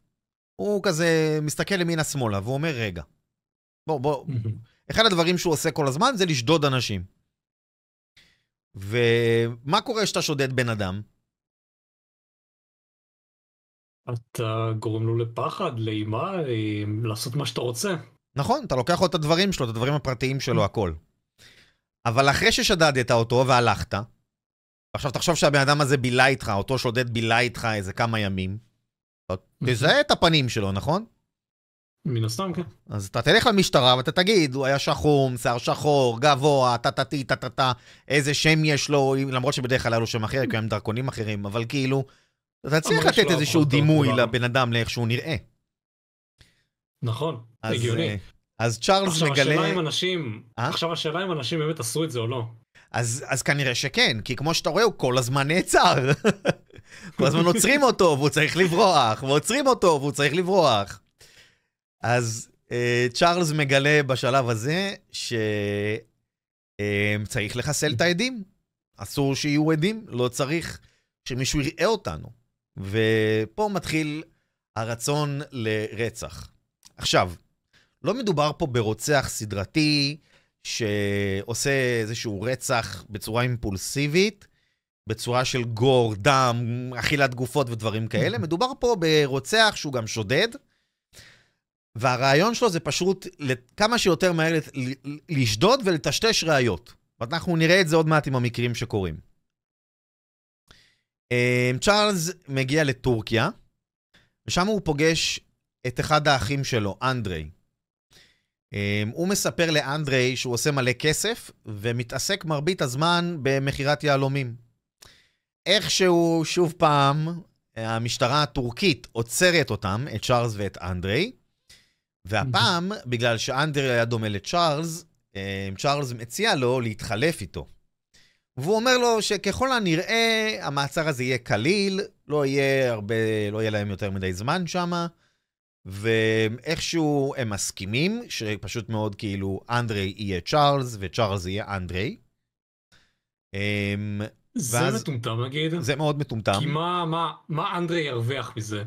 הוא כזה מסתכל ימינה-שמאלה, והוא אומר, רגע, בוא, בוא, אחד הדברים שהוא עושה כל הזמן זה לשדוד אנשים. ומה קורה כשאתה שודד בן אדם? אתה גורם לו לפחד, לאימה, אה, לעשות מה שאתה רוצה. נכון, אתה לוקח לו את הדברים שלו, את הדברים הפרטיים שלו, הכל. אבל אחרי ששדדת אותו והלכת, עכשיו תחשוב שהבן אדם הזה בילה איתך, אותו שודד בילה איתך איזה כמה ימים, תזהה את הפנים שלו, נכון? מן הסתם, כן. אז אתה תלך למשטרה ואתה תגיד, הוא היה שחום, שיער שחור, גבוה, טה-טה-טי, טה-טה-טה, איזה שם יש לו, למרות שבדרך כלל היה לו שם אחר, כי הם דרכונים אחרים, אבל כאילו, אתה צריך לתת איזשהו דימוי. לבן אדם לאיך שהוא נראה. נכון, הגיוני. אה, אז צ'ארלס מגלה... אה? עכשיו השאלה אם אנשים באמת עשו את זה או לא. אז, אז כנראה שכן, כי כמו שאתה רואה, הוא כל הזמן נעצר. כל הזמן עוצרים אותו, והוא צריך לברוח, ועוצרים אותו, והוא צריך לברוח. אז אה, צ'ארלס מגלה בשלב הזה שצריך לחסל את העדים. אסור שיהיו עדים, לא צריך שמישהו יראה אותנו. ופה מתחיל הרצון לרצח. עכשיו, לא מדובר פה ברוצח סדרתי שעושה איזשהו רצח בצורה אימפולסיבית, בצורה של גור, דם, אכילת גופות ודברים כאלה. מדובר פה ברוצח שהוא גם שודד, והרעיון שלו זה פשוט כמה שיותר מהר לשדוד ולטשטש ראיות. ואנחנו נראה את זה עוד מעט עם המקרים שקורים. אה, צ'ארלס מגיע לטורקיה, ושם הוא פוגש את אחד האחים שלו, אנדרי. אה, הוא מספר לאנדרי שהוא עושה מלא כסף, ומתעסק מרבית הזמן במכירת יהלומים. איכשהו, שוב פעם, המשטרה הטורקית עוצרת אותם, את צ'ארלס ואת אנדרי, והפעם, בגלל שאנדרי היה דומה לצ'ארלס, אה, צ'ארלס מציע לו להתחלף איתו. והוא אומר לו שככל הנראה המעצר הזה יהיה קליל, לא יהיה הרבה, לא יהיה להם יותר מדי זמן שם, ואיכשהו הם מסכימים, שפשוט מאוד כאילו אנדרי יהיה צ'ארלס וצ'ארלס יהיה אנדרי. אמ, זה ואז- מטומטם נגיד. זה מאוד מטומטם. כי מה, מה, מה אנדרי ירוויח מזה?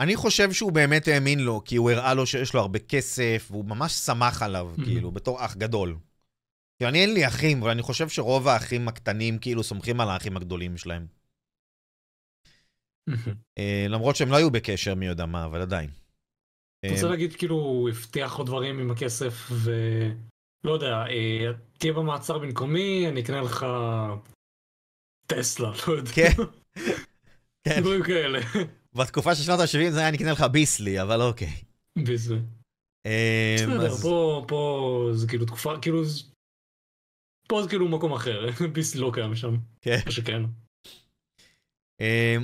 אני חושב שהוא באמת האמין לו, כי הוא הראה לו שיש לו הרבה כסף, והוא ממש שמח עליו, Mhm. כאילו, בתור אח גדול. כי אני אין לי אחים, אבל אני חושב שרוב האחים הקטנים כאילו סומכים על האחים הגדולים שלהם. אה, למרות שהם לא היו בקשר מי יודע מה, אבל עדיין. אתה רוצה אה, להגיד כאילו הוא הבטיח עוד דברים עם הכסף ו... לא יודע, אה, תהיה במעצר במקומי, אני אקנה לך טסלה, לא יודע. כן. כן. דברים כאלה. בתקופה של שנות ה-70 זה היה נקנה לך ביסלי, אבל אוקיי. בזה. אה, בסדר, פה, זה כאילו תקופה, כאילו... פה זה כאילו מקום אחר, ביסלי לא קיים שם. כן. שכן.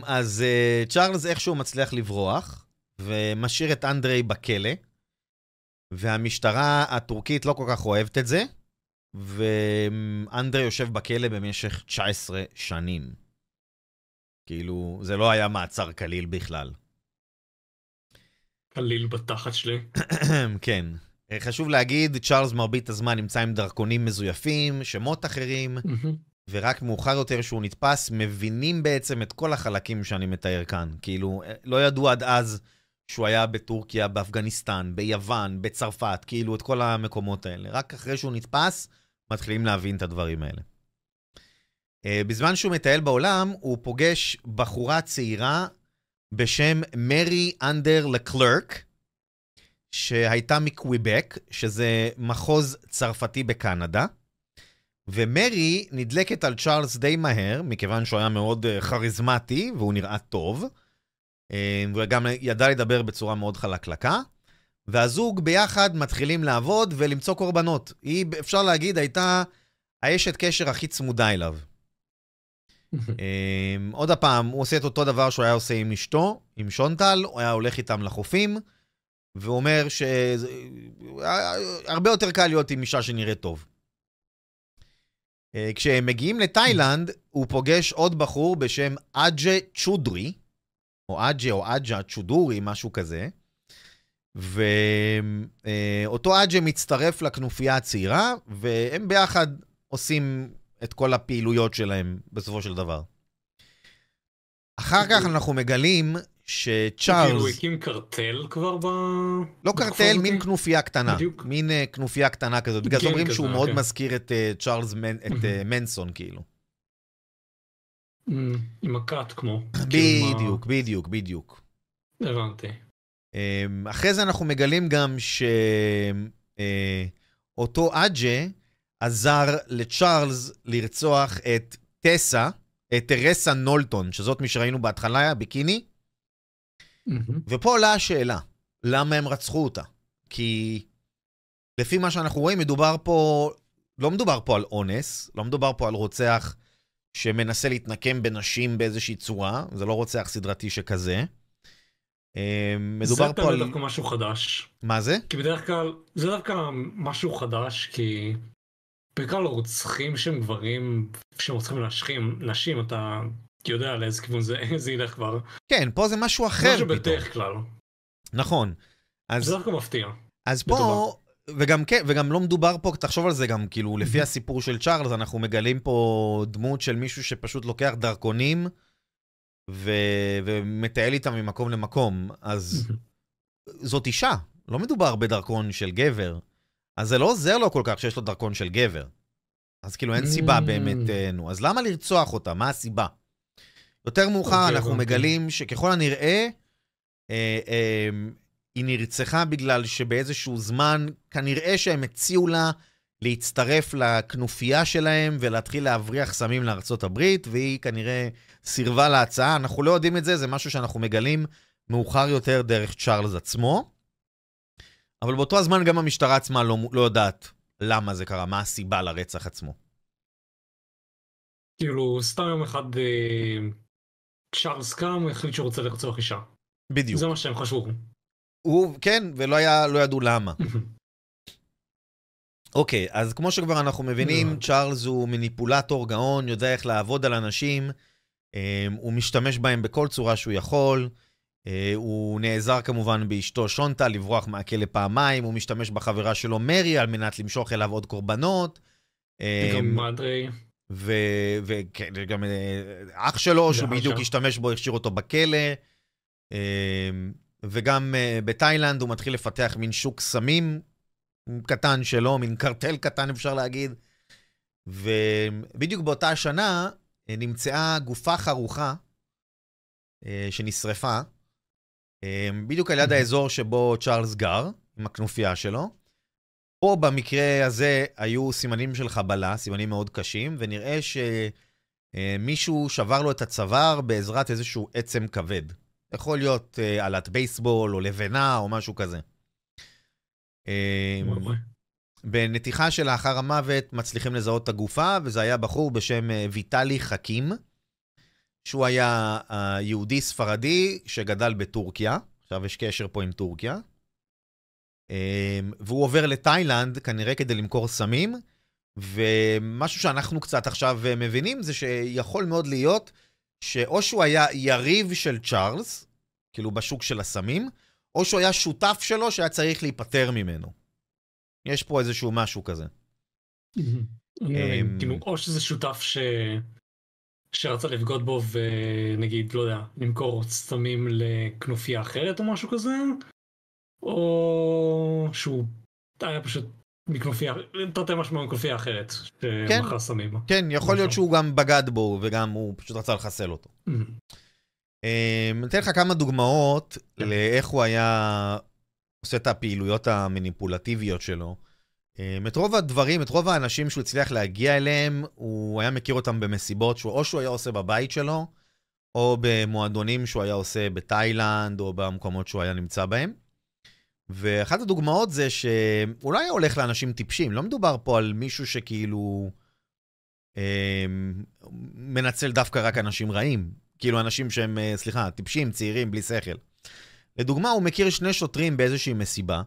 אז צ'ארלס איכשהו מצליח לברוח, ומשאיר את אנדרי בכלא, והמשטרה הטורקית לא כל כך אוהבת את זה, ואנדרי יושב בכלא במשך 19 שנים. כאילו, זה לא היה מעצר קליל בכלל. קליל בתחת שלי. כן. חשוב להגיד, צ'ארלס מרבית הזמן נמצא עם דרכונים מזויפים, שמות אחרים, ורק מאוחר יותר שהוא נתפס, מבינים בעצם את כל החלקים שאני מתאר כאן. כאילו, לא ידעו עד אז שהוא היה בטורקיה, באפגניסטן, ביוון, בצרפת, כאילו, את כל המקומות האלה. רק אחרי שהוא נתפס, מתחילים להבין את הדברים האלה. אה, בזמן שהוא מטייל בעולם, הוא פוגש בחורה צעירה בשם מרי אנדר לקלרק, שהייתה מקוויבק, שזה מחוז צרפתי בקנדה. ומרי נדלקת על צ'ארלס די מהר, מכיוון שהוא היה מאוד אה, כריזמטי והוא נראה טוב. אה, וגם ידע לדבר בצורה מאוד חלקלקה. והזוג ביחד מתחילים לעבוד ולמצוא קורבנות. היא, אפשר להגיד, הייתה האשת קשר הכי צמודה אליו. אה, עוד הפעם, הוא עושה את אותו דבר שהוא היה עושה עם אשתו, עם שונטל, הוא היה הולך איתם לחופים, והוא אומר שהרבה יותר קל להיות עם אישה שנראית טוב. אה, כשהם מגיעים לתאילנד, הוא פוגש עוד בחור בשם אג'ה צ'ודרי, או אג'ה או אג'ה צ'ודורי, משהו כזה. ואותו אג'ה מצטרף לכנופיה הצעירה, והם ביחד עושים את כל הפעילויות שלהם בסופו של דבר. אחר כך אנחנו מגלים שצ'ארלס... כאילו הקים קרטל כבר ב... לא קרטל, מין כנופיה קטנה. בדיוק. מין uh, כנופיה קטנה כזאת. בגלל זה אומרים שהוא מאוד okay. מזכיר את צ'ארלס, מנסון, כאילו. עם הכת כמו. בדיוק, כאילו בדיוק, בדיוק. הבנתי. אמ, אחרי זה אנחנו מגלים גם שאותו אג'ה עזר לצ'ארלס לרצוח את טסה, את טרסה נולטון, שזאת מי שראינו בהתחלה, הביקיני. Mm-hmm. ופה עולה השאלה, למה הם רצחו אותה? כי לפי מה שאנחנו רואים, מדובר פה, לא מדובר פה על אונס, לא מדובר פה על רוצח שמנסה להתנקם בנשים באיזושהי צורה, זה לא רוצח סדרתי שכזה. אמ, מדובר פה על... זה דווקא משהו חדש. מה זה? כי בדרך כלל, זה דווקא משהו חדש, כי בעיקר לרוצחים שהם גברים, שהם רוצחים להשכים נשים, אתה יודע לאיזה כיוון זה, זה ילך כבר. כן, פה זה משהו אחר פתאום. משהו בדרך כלל. נכון. אז... זה דווקא מפתיע. אז פה, וגם כן, וגם לא מדובר פה, תחשוב על זה גם, כאילו, לפי הסיפור של צ'ארלס, אנחנו מגלים פה דמות של מישהו שפשוט לוקח דרכונים. ו- ומטייל איתה ממקום למקום, אז זאת אישה, לא מדובר בדרכון של גבר. אז זה לא עוזר לו כל כך שיש לו דרכון של גבר. אז כאילו אין סיבה באמת, אה, נו. אז למה לרצוח אותה? מה הסיבה? יותר מאוחר אוקיי, אנחנו. מגלים שככל הנראה, אה, אה, היא נרצחה בגלל שבאיזשהו זמן, כנראה שהם הציעו לה להצטרף לכנופיה שלהם ולהתחיל להבריח סמים לארצות הברית, והיא כנראה סירבה להצעה. אנחנו לא יודעים את זה, זה משהו שאנחנו מגלים מאוחר יותר דרך צ'ארלס עצמו. אבל באותו הזמן גם המשטרה עצמה לא, לא יודעת למה זה קרה, מה הסיבה לרצח עצמו. כאילו, סתם יום אחד אה, צ'ארלס קם, החליט שהוא רוצה לרצוח אישה. בדיוק. זה מה שהם חשבו. הוא, כן, ולא היה, לא ידעו למה. אוקיי, okay, אז כמו שכבר אנחנו מבינים, צ'ארלס הוא מניפולטור גאון, יודע איך לעבוד על אנשים, um, הוא משתמש בהם בכל צורה שהוא יכול, uh, הוא נעזר כמובן באשתו שונטה לברוח מהכלא פעמיים, הוא משתמש בחברה שלו מרי על מנת למשוך אליו עוד קורבנות. וגם um, מדרי. וגם uh, אח שלו, שהוא בדיוק השתמש בו, הכשיר אותו בכלא. Um, וגם uh, בתאילנד הוא מתחיל לפתח מין שוק סמים קטן שלו, מין קרטל קטן אפשר להגיד. ובדיוק באותה השנה אה, נמצאה גופה חרוכה אה, שנשרפה, אה, בדיוק על יד האזור שבו צ'ארלס גר, עם הכנופיה שלו. פה במקרה הזה היו סימנים של חבלה, סימנים מאוד קשים, ונראה שמישהו שבר לו את הצוואר בעזרת איזשהו עצם כבד. יכול להיות עלת בייסבול או לבנה או משהו כזה. אמ, בנתיחה שלאחר המוות מצליחים לזהות את הגופה, וזה היה בחור בשם אה, ויטלי חכים, שהוא היה אה, יהודי ספרדי שגדל בטורקיה, עכשיו יש קשר פה עם טורקיה, אמ, והוא עובר לתאילנד כנראה כדי למכור סמים, ומשהו שאנחנו קצת עכשיו אה, מבינים זה שיכול מאוד להיות שאו שהוא היה יריב של צ'ארלס, כאילו בשוק של הסמים, או שהוא היה שותף שלו שהיה צריך להיפטר ממנו. יש פה איזשהו משהו כזה. אמ, כאילו, או שזה שותף ש... שרצה לבגוד בו ונגיד, לא יודע, למכור סתמים לכנופיה אחרת או משהו כזה, או שהוא היה פשוט מכנופיה, תרתי משמע מכנופיה אחרת, שמכר כן, סמים. כן, יכול להיות שהוא גם בגד בו וגם הוא פשוט רצה לחסל אותו. אני אמ, אתן לך כמה דוגמאות כן. לאיך הוא היה עושה את הפעילויות המניפולטיביות שלו. אמ, את רוב הדברים, את רוב האנשים שהוא הצליח להגיע אליהם, הוא היה מכיר אותם במסיבות, שהוא, או שהוא היה עושה בבית שלו, או במועדונים שהוא היה עושה בתאילנד, או במקומות שהוא היה נמצא בהם. ואחת הדוגמאות זה היה הולך לאנשים טיפשים, לא מדובר פה על מישהו שכאילו אה, מנצל דווקא רק אנשים רעים. כאילו אנשים שהם, אה, סליחה, טיפשים, צעירים, בלי שכל. לדוגמה, הוא מכיר שני שוטרים באיזושהי מסיבה,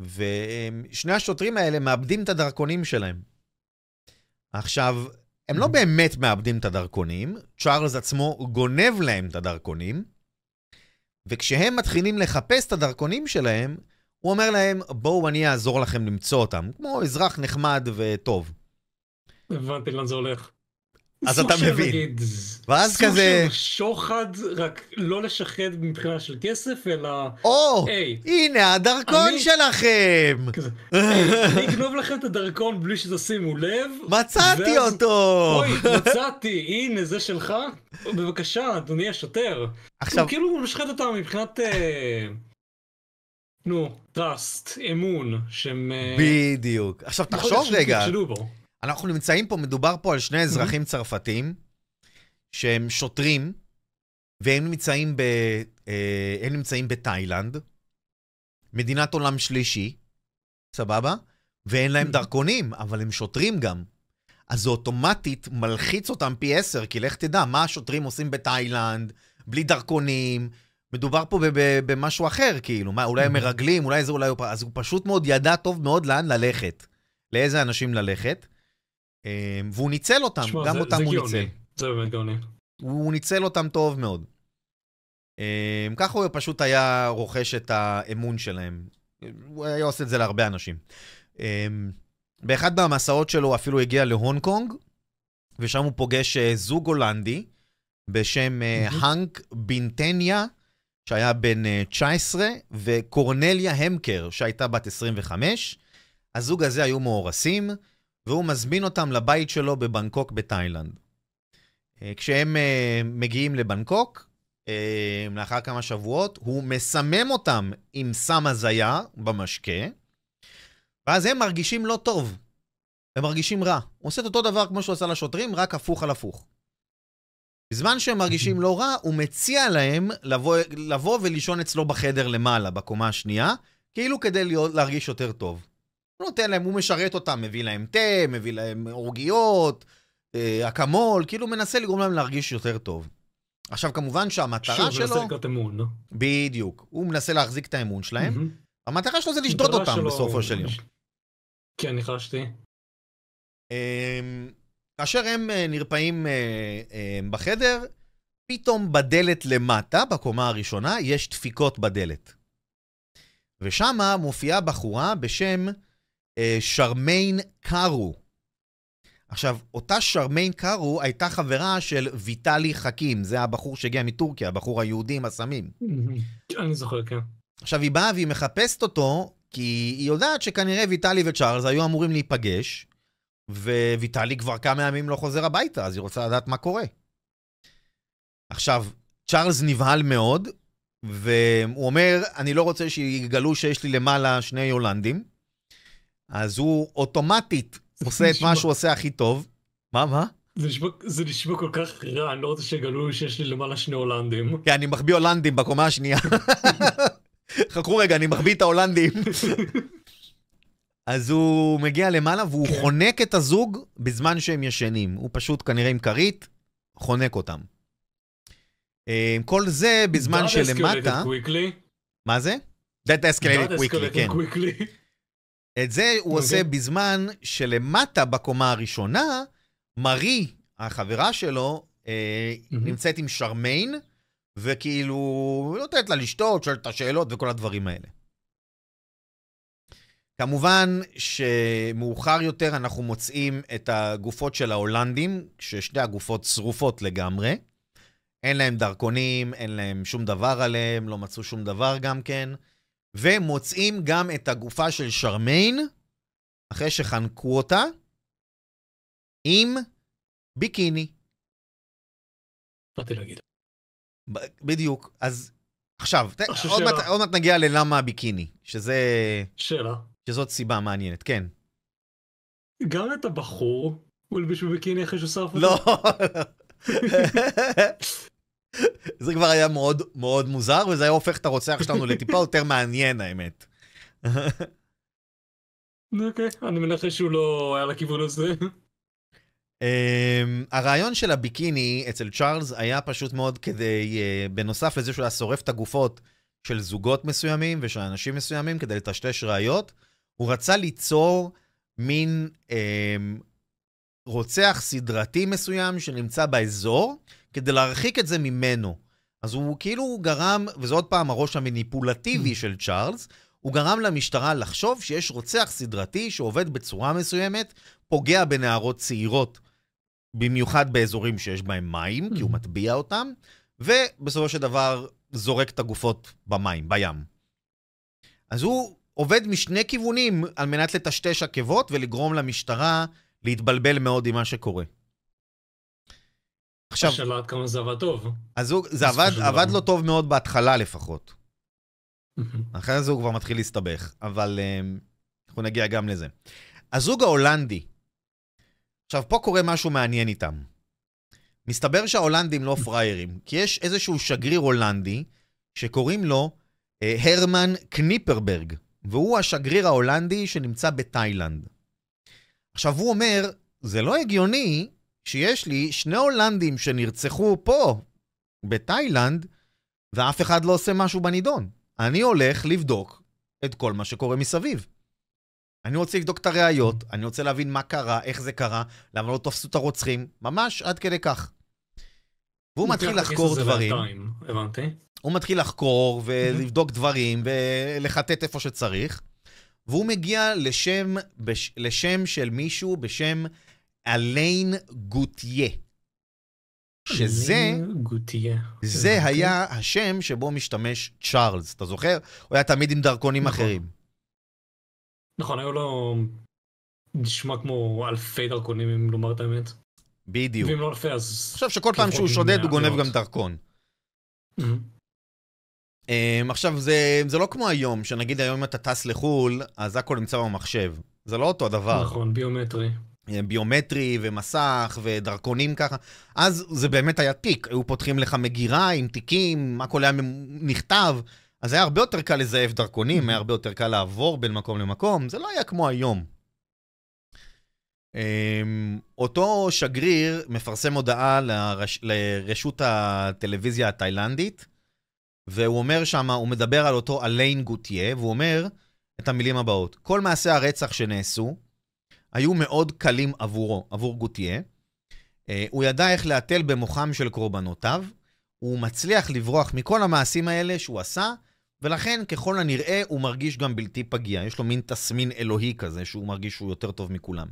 ושני השוטרים האלה מאבדים את הדרכונים שלהם. עכשיו, הם לא באמת מאבדים את הדרכונים, צ'ארלס עצמו גונב להם את הדרכונים, וכשהם מתחילים לחפש את הדרכונים שלהם, הוא אומר להם, בואו אני אעזור לכם למצוא אותם, כמו אזרח נחמד וטוב. הבנתי לאן זה הולך. אז סוג אתה מבין. נגיד, ואז כזה- סוג של שוחד, רק לא לשחד מבחינה של כסף, אלא... או, היי, הנה הדרכון אני- שלכם! כזה, היי, אני אגנוב לכם את הדרכון בלי שתשימו לב. מצאתי ואז- אותו! אוי, מצאתי, הנה זה שלך, בבקשה, אדוני השוטר. עכשיו, הוא כאילו משחט אותם מבחינת... אה, נו, טראסט, אמון, שהם... אה, בדיוק. עכשיו, תחשוב רגע. אנחנו נמצאים פה, מדובר פה על שני אזרחים צרפתים, שהם שוטרים, והם נמצאים, ב, אה, הם נמצאים בתאילנד, מדינת עולם שלישי, סבבה? ואין להם Mhm. דרכונים, אבל הם שוטרים גם. אז זה אוטומטית מלחיץ אותם פי עשר, כי לך תדע, מה השוטרים עושים בתאילנד, בלי דרכונים, מדובר פה במשהו אחר, כאילו, מה, אולי הם. מרגלים, אולי זה, אולי הוא... אז הוא פשוט מאוד ידע טוב מאוד לאן ללכת, לאיזה אנשים ללכת, והוא ניצל אותם, תשמע, גם זה- אותם זה הוא גאוני. ניצל. זה באמת גאוני. הוא ניצל אותם טוב מאוד. אה, ככה הוא פשוט היה רוכש את האמון שלהם. הוא היה עושה את זה להרבה אנשים. אה, באחד מהמסעות שלו הוא אפילו הגיע להונג קונג, ושם הוא פוגש אה, זוג הולנדי בשם אה. האנק בינטניה, שהיה בן אה, 19, וקורנליה המקר, שהייתה בת 25. הזוג הזה היו מאורסים, והוא מזמין אותם לבית שלו בבנקוק בתאילנד. אה, כשהם אה, מגיעים לבנקוק, אה, לאחר כמה שבועות, הוא מסמם אותם עם סם הזיה במשקה, ואז הם מרגישים לא טוב. הם מרגישים רע. הוא עושה את אותו דבר כמו שהוא עשה לשוטרים, רק הפוך על הפוך. בזמן שהם מרגישים לא רע, הוא מציע להם לבוא, לבוא ולישון אצלו בחדר למעלה, בקומה השנייה, כאילו כדי להיות, להרגיש יותר טוב. הוא נותן להם, הוא משרת אותם, מביא להם תה, מביא להם עורגיות, אה, אקמול, כאילו מנסה לגרום להם להרגיש יותר טוב. עכשיו, כמובן שהמטרה שוב, שלו... מנסה לקראת אמון. לא? בדיוק. הוא מנסה להחזיק את האמון שלהם. מהמם. המטרה שלו זה לשדוד אותם שלו- בסופו של יום. כן, ניחשתי. אמ, כאשר הם אה, נרפאים אה, בחדר, פתאום בדלת למטה, בקומה הראשונה, יש דפיקות בדלת. ושם מופיעה בחורה בשם שרמיין קארו. עכשיו, אותה שרמיין קארו הייתה חברה של ויטלי חכים, זה הבחור שהגיע מטורקיה, הבחור היהודי עם הסמים. מהמם. אני זוכר, כן. עכשיו, היא באה והיא מחפשת אותו, כי היא יודעת שכנראה ויטלי וצ'ארלס היו אמורים להיפגש, וויטלי כבר כמה ימים לא חוזר הביתה, אז היא רוצה לדעת מה קורה. עכשיו, צ'ארלס נבהל מאוד, והוא אומר, אני לא רוצה שיגלו שיש לי למעלה שני הולנדים, אז הוא אוטומטית עושה את מה שהוא עושה הכי טוב. מה, מה? זה נשמע- זה נשמע כל כך רע, אני לא רוצה שיגלו שיש לי למעלה שני הולנדים. כן, אני מחביא הולנדים בקומה השנייה. חכו רגע, אני מחביא את ההולנדים. אז הוא מגיע למעלה והוא כן. חונק את הזוג בזמן שהם ישנים. הוא פשוט כנראה עם כרית, חונק אותם. אה, כל זה בזמן שלמטה... מה זה? That escalated quickly, כן. את זה הוא אוקיי. עושה בזמן שלמטה בקומה הראשונה, מארי, החברה שלו, אה, מהמם. נמצאת עם שרמיין, וכאילו נותנת לה לשתות, שואלת את השאלות וכל הדברים האלה. כמובן שמאוחר יותר אנחנו מוצאים את הגופות של ההולנדים, ששתי הגופות שרופות לגמרי. אין להם דרכונים, אין להם שום דבר עליהם, לא מצאו שום דבר גם כן. ומוצאים גם את הגופה של שרמיין, אחרי שחנקו אותה, עם ביקיני. באתי להגיד. בדיוק. אז עכשיו, עוד מעט. עוד מעט נגיע ללמה הביקיני, שזה, שאלה. שזאת סיבה מעניינת, כן. גם את הבחור הוא הלביש בביקיני אחרי שהוא שרף אותו? לא. זה כבר היה מאוד מאוד מוזר, וזה היה הופך את הרוצח שלנו לטיפה יותר מעניין, האמת. אוקיי, אני מנחש שהוא לא היה לכיוון הזה. Um, הרעיון של הביקיני אצל צ'ארלס היה פשוט מאוד כדי, uh, בנוסף לזה שהוא היה שורף את הגופות של זוגות מסוימים ושל אנשים מסוימים כדי לטשטש ראיות, הוא רצה ליצור מין um, רוצח סדרתי מסוים שנמצא באזור, כדי להרחיק את זה ממנו. אז הוא כאילו גרם, וזה עוד פעם הראש המניפולטיבי של צ'ארלס, הוא גרם למשטרה לחשוב שיש רוצח סדרתי שעובד בצורה מסוימת, פוגע בנערות צעירות, במיוחד באזורים שיש בהם מים, כי הוא מטביע אותם, ובסופו של דבר זורק את הגופות במים, בים. אז הוא עובד משני כיוונים על מנת לטשטש עקבות ולגרום למשטרה להתבלבל מאוד עם מה שקורה. עכשיו... השאלה עד כמה זה עבד טוב. אז הוא, זה עבד, עבד לו טוב מאוד בהתחלה לפחות. אחרי זה הוא כבר מתחיל להסתבך, אבל um, אנחנו נגיע גם לזה. הזוג ההולנדי, עכשיו פה קורה משהו מעניין איתם. מסתבר שההולנדים לא פראיירים, כי יש איזשהו שגריר הולנדי שקוראים לו אה, הרמן קניפרברג, והוא השגריר ההולנדי שנמצא בתאילנד. עכשיו, הוא אומר, זה לא הגיוני שיש לי שני הולנדים שנרצחו פה, בתאילנד, ואף אחד לא עושה משהו בנידון. אני הולך לבדוק את כל מה שקורה מסביב. אני רוצה לבדוק את הראיות, אני רוצה להבין מה קרה, איך זה קרה, למה לא תפסו את הרוצחים, ממש עד כדי כך. והוא מתחיל לחקור דברים. הבנתי. הוא מתחיל לחקור ולבדוק דברים ולחטט איפה שצריך, והוא מגיע לשם, בש, לשם של מישהו בשם אליין גוטיה. שזה. זה היה השם שבו משתמש צ'ארלס, אתה זוכר? הוא היה תמיד עם דרכונים נכון. אחרים. נכון, היו לו נשמע כמו אלפי דרכונים, אם לומר את האמת. בדיוק. ואם לא אלפי, אז... עכשיו שכל פעם שהוא שודד הוא גונב גם דרכון. Um, עכשיו, זה, זה לא כמו היום, שנגיד היום אתה טס לחו"ל, אז הכל נמצא במחשב. זה לא אותו דבר. נכון, ביומטרי. ביומטרי ומסך ודרכונים ככה. אז זה באמת היה תיק, היו פותחים לך מגירה עם תיקים, הכל היה נכתב. אז היה הרבה יותר קל לזייף דרכונים, היה הרבה יותר קל לעבור בין מקום למקום, זה לא היה כמו היום. Um, אותו שגריר מפרסם הודעה לרש... לרשות הטלוויזיה התאילנדית, והוא אומר שם, הוא מדבר על אותו אליין גוטיה, והוא אומר את המילים הבאות: כל מעשי הרצח שנעשו היו מאוד קלים עבורו, עבור גוטיה. Uh, הוא ידע איך להתל במוחם של קורבנותיו, הוא מצליח לברוח מכל המעשים האלה שהוא עשה, ולכן ככל הנראה הוא מרגיש גם בלתי פגיע. יש לו מין תסמין אלוהי כזה, שהוא מרגיש שהוא יותר טוב מכולם.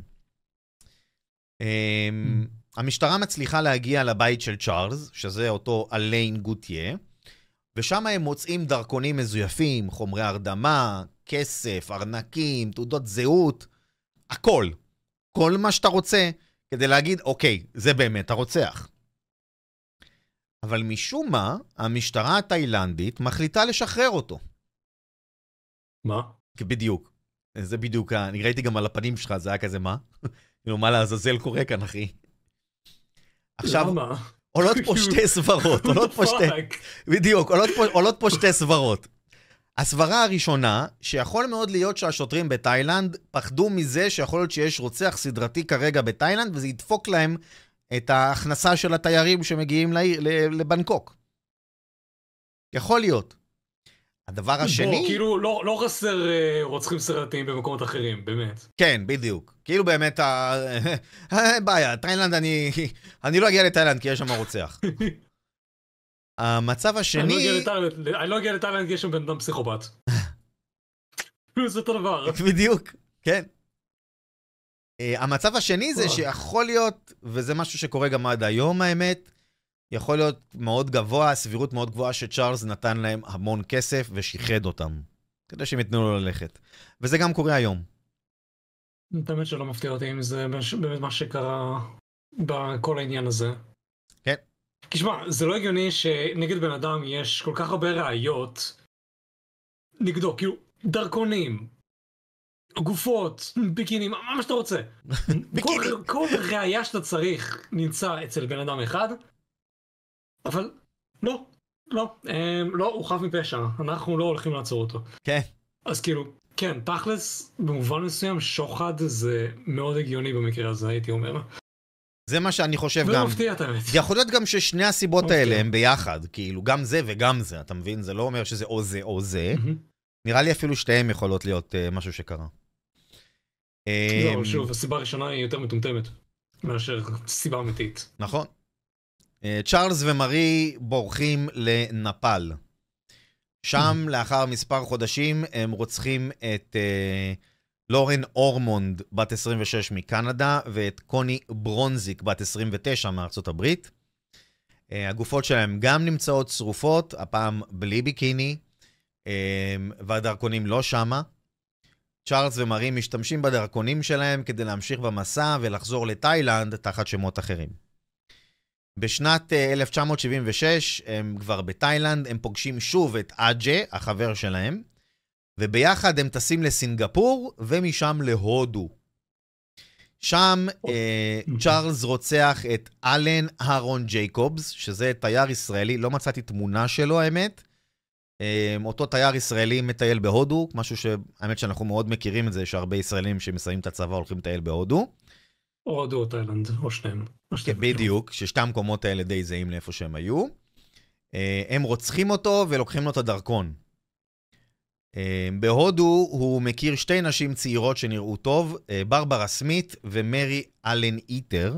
Um, המשטרה מצליחה להגיע לבית של צ'ארלס, שזה אותו אליין גוטיה, ושם הם מוצאים דרכונים מזויפים, חומרי הרדמה, כסף, ארנקים, תעודות זהות, הכל. כל מה שאתה רוצה, כדי להגיד, אוקיי, זה באמת הרוצח. אבל משום מה, המשטרה התאילנדית מחליטה לשחרר אותו. מה? בדיוק. זה בדיוק, אני ראיתי גם על הפנים שלך, זה היה כזה, מה? כאילו, מה לעזאזל קורה כאן, אחי? עכשיו, למה? עולות פה שתי סברות, עולות פה שתי... בדיוק, עולות פה, עולות פה שתי סברות. הסברה הראשונה, שיכול מאוד להיות שהשוטרים בתאילנד פחדו מזה שיכול להיות שיש רוצח סדרתי כרגע בתאילנד, וזה ידפוק להם את ההכנסה של התיירים שמגיעים לעיר, לבנקוק. יכול להיות. הדבר השני... בוא, כאילו, לא, לא חסר אה, רוצחים סרטיים במקומות אחרים, באמת. כן, בדיוק. כאילו באמת, ה... בעיה, תאילנד, אני... אני לא אגיע לתאילנד כי יש שם רוצח. המצב השני... אני לא אגיע לתאילנד כי יש שם בן אדם פסיכופת. זה אותו דבר. בדיוק, כן. Uh, המצב השני זה שיכול להיות, וזה משהו שקורה גם עד היום האמת, יכול להיות מאוד גבוה, סבירות מאוד גבוהה שצ'ארלס נתן להם המון כסף ושיחד אותם, כדי שהם ייתנו לו ללכת. וזה גם קורה היום. באמת שלא מפתיע אותי אם זה באמת מה שקרה בכל העניין הזה. כי שמע, זה לא הגיוני שנגד בן אדם יש כל כך הרבה ראיות נגדו, כאילו, דרכונים, גופות, ביקינים, מה שאתה רוצה. כל, כל ראייה שאתה צריך נמצא אצל בן אדם אחד, אבל לא, לא, הם, לא, הוא חף מפשע, אנחנו לא הולכים לעצור אותו. כן. אז כאילו, כן, תכלס, במובן מסוים, שוחד זה מאוד הגיוני במקרה הזה, הייתי אומר. זה מה שאני חושב לא גם. מפתיע את האמת. יכול להיות גם ששני הסיבות. האלה הם ביחד, כאילו, גם זה וגם זה, אתה מבין? זה לא אומר שזה או זה או זה. נראה לי אפילו שתיהם יכולות להיות uh, משהו שקרה. לא, אמ, שוב, הסיבה הראשונה היא יותר מטומטמת מאשר סיבה אמיתית. נכון. אה, צ'ארלס ומרי בורחים לנפאל. שם, לאחר מספר חודשים, הם רוצחים את אה, לורן אורמונד, בת 26 מקנדה, ואת קוני ברונזיק, בת 29 מארצות הברית. אה, הגופות שלהם גם נמצאות שרופות, הפעם בלי ביקיני, אה, והדרכונים לא שמה. צ'ארלס ומרי משתמשים בדרכונים שלהם כדי להמשיך במסע ולחזור לתאילנד תחת שמות אחרים. בשנת אה, 1976 הם כבר בתאילנד, הם פוגשים שוב את אג'ה, החבר שלהם, וביחד הם טסים לסינגפור ומשם להודו. שם אה, צ'ארלס רוצח את אלן אהרון ג'ייקובס, שזה תייר ישראלי, לא מצאתי תמונה שלו האמת. אה, אותו תייר ישראלי מטייל בהודו, משהו שהאמת שאנחנו מאוד מכירים את זה, שהרבה ישראלים שמסיימים את הצבא הולכים לטייל בהודו. או הודו או תאילנד, או שניהם. כן. בדיוק, ששתי המקומות האלה די זהים לאיפה שהם היו. אה, הם רוצחים אותו ולוקחים לו את הדרכון. אה, בהודו הוא מכיר שתי נשים צעירות שנראו טוב, אה, ברברה סמית ומרי אלן איטר.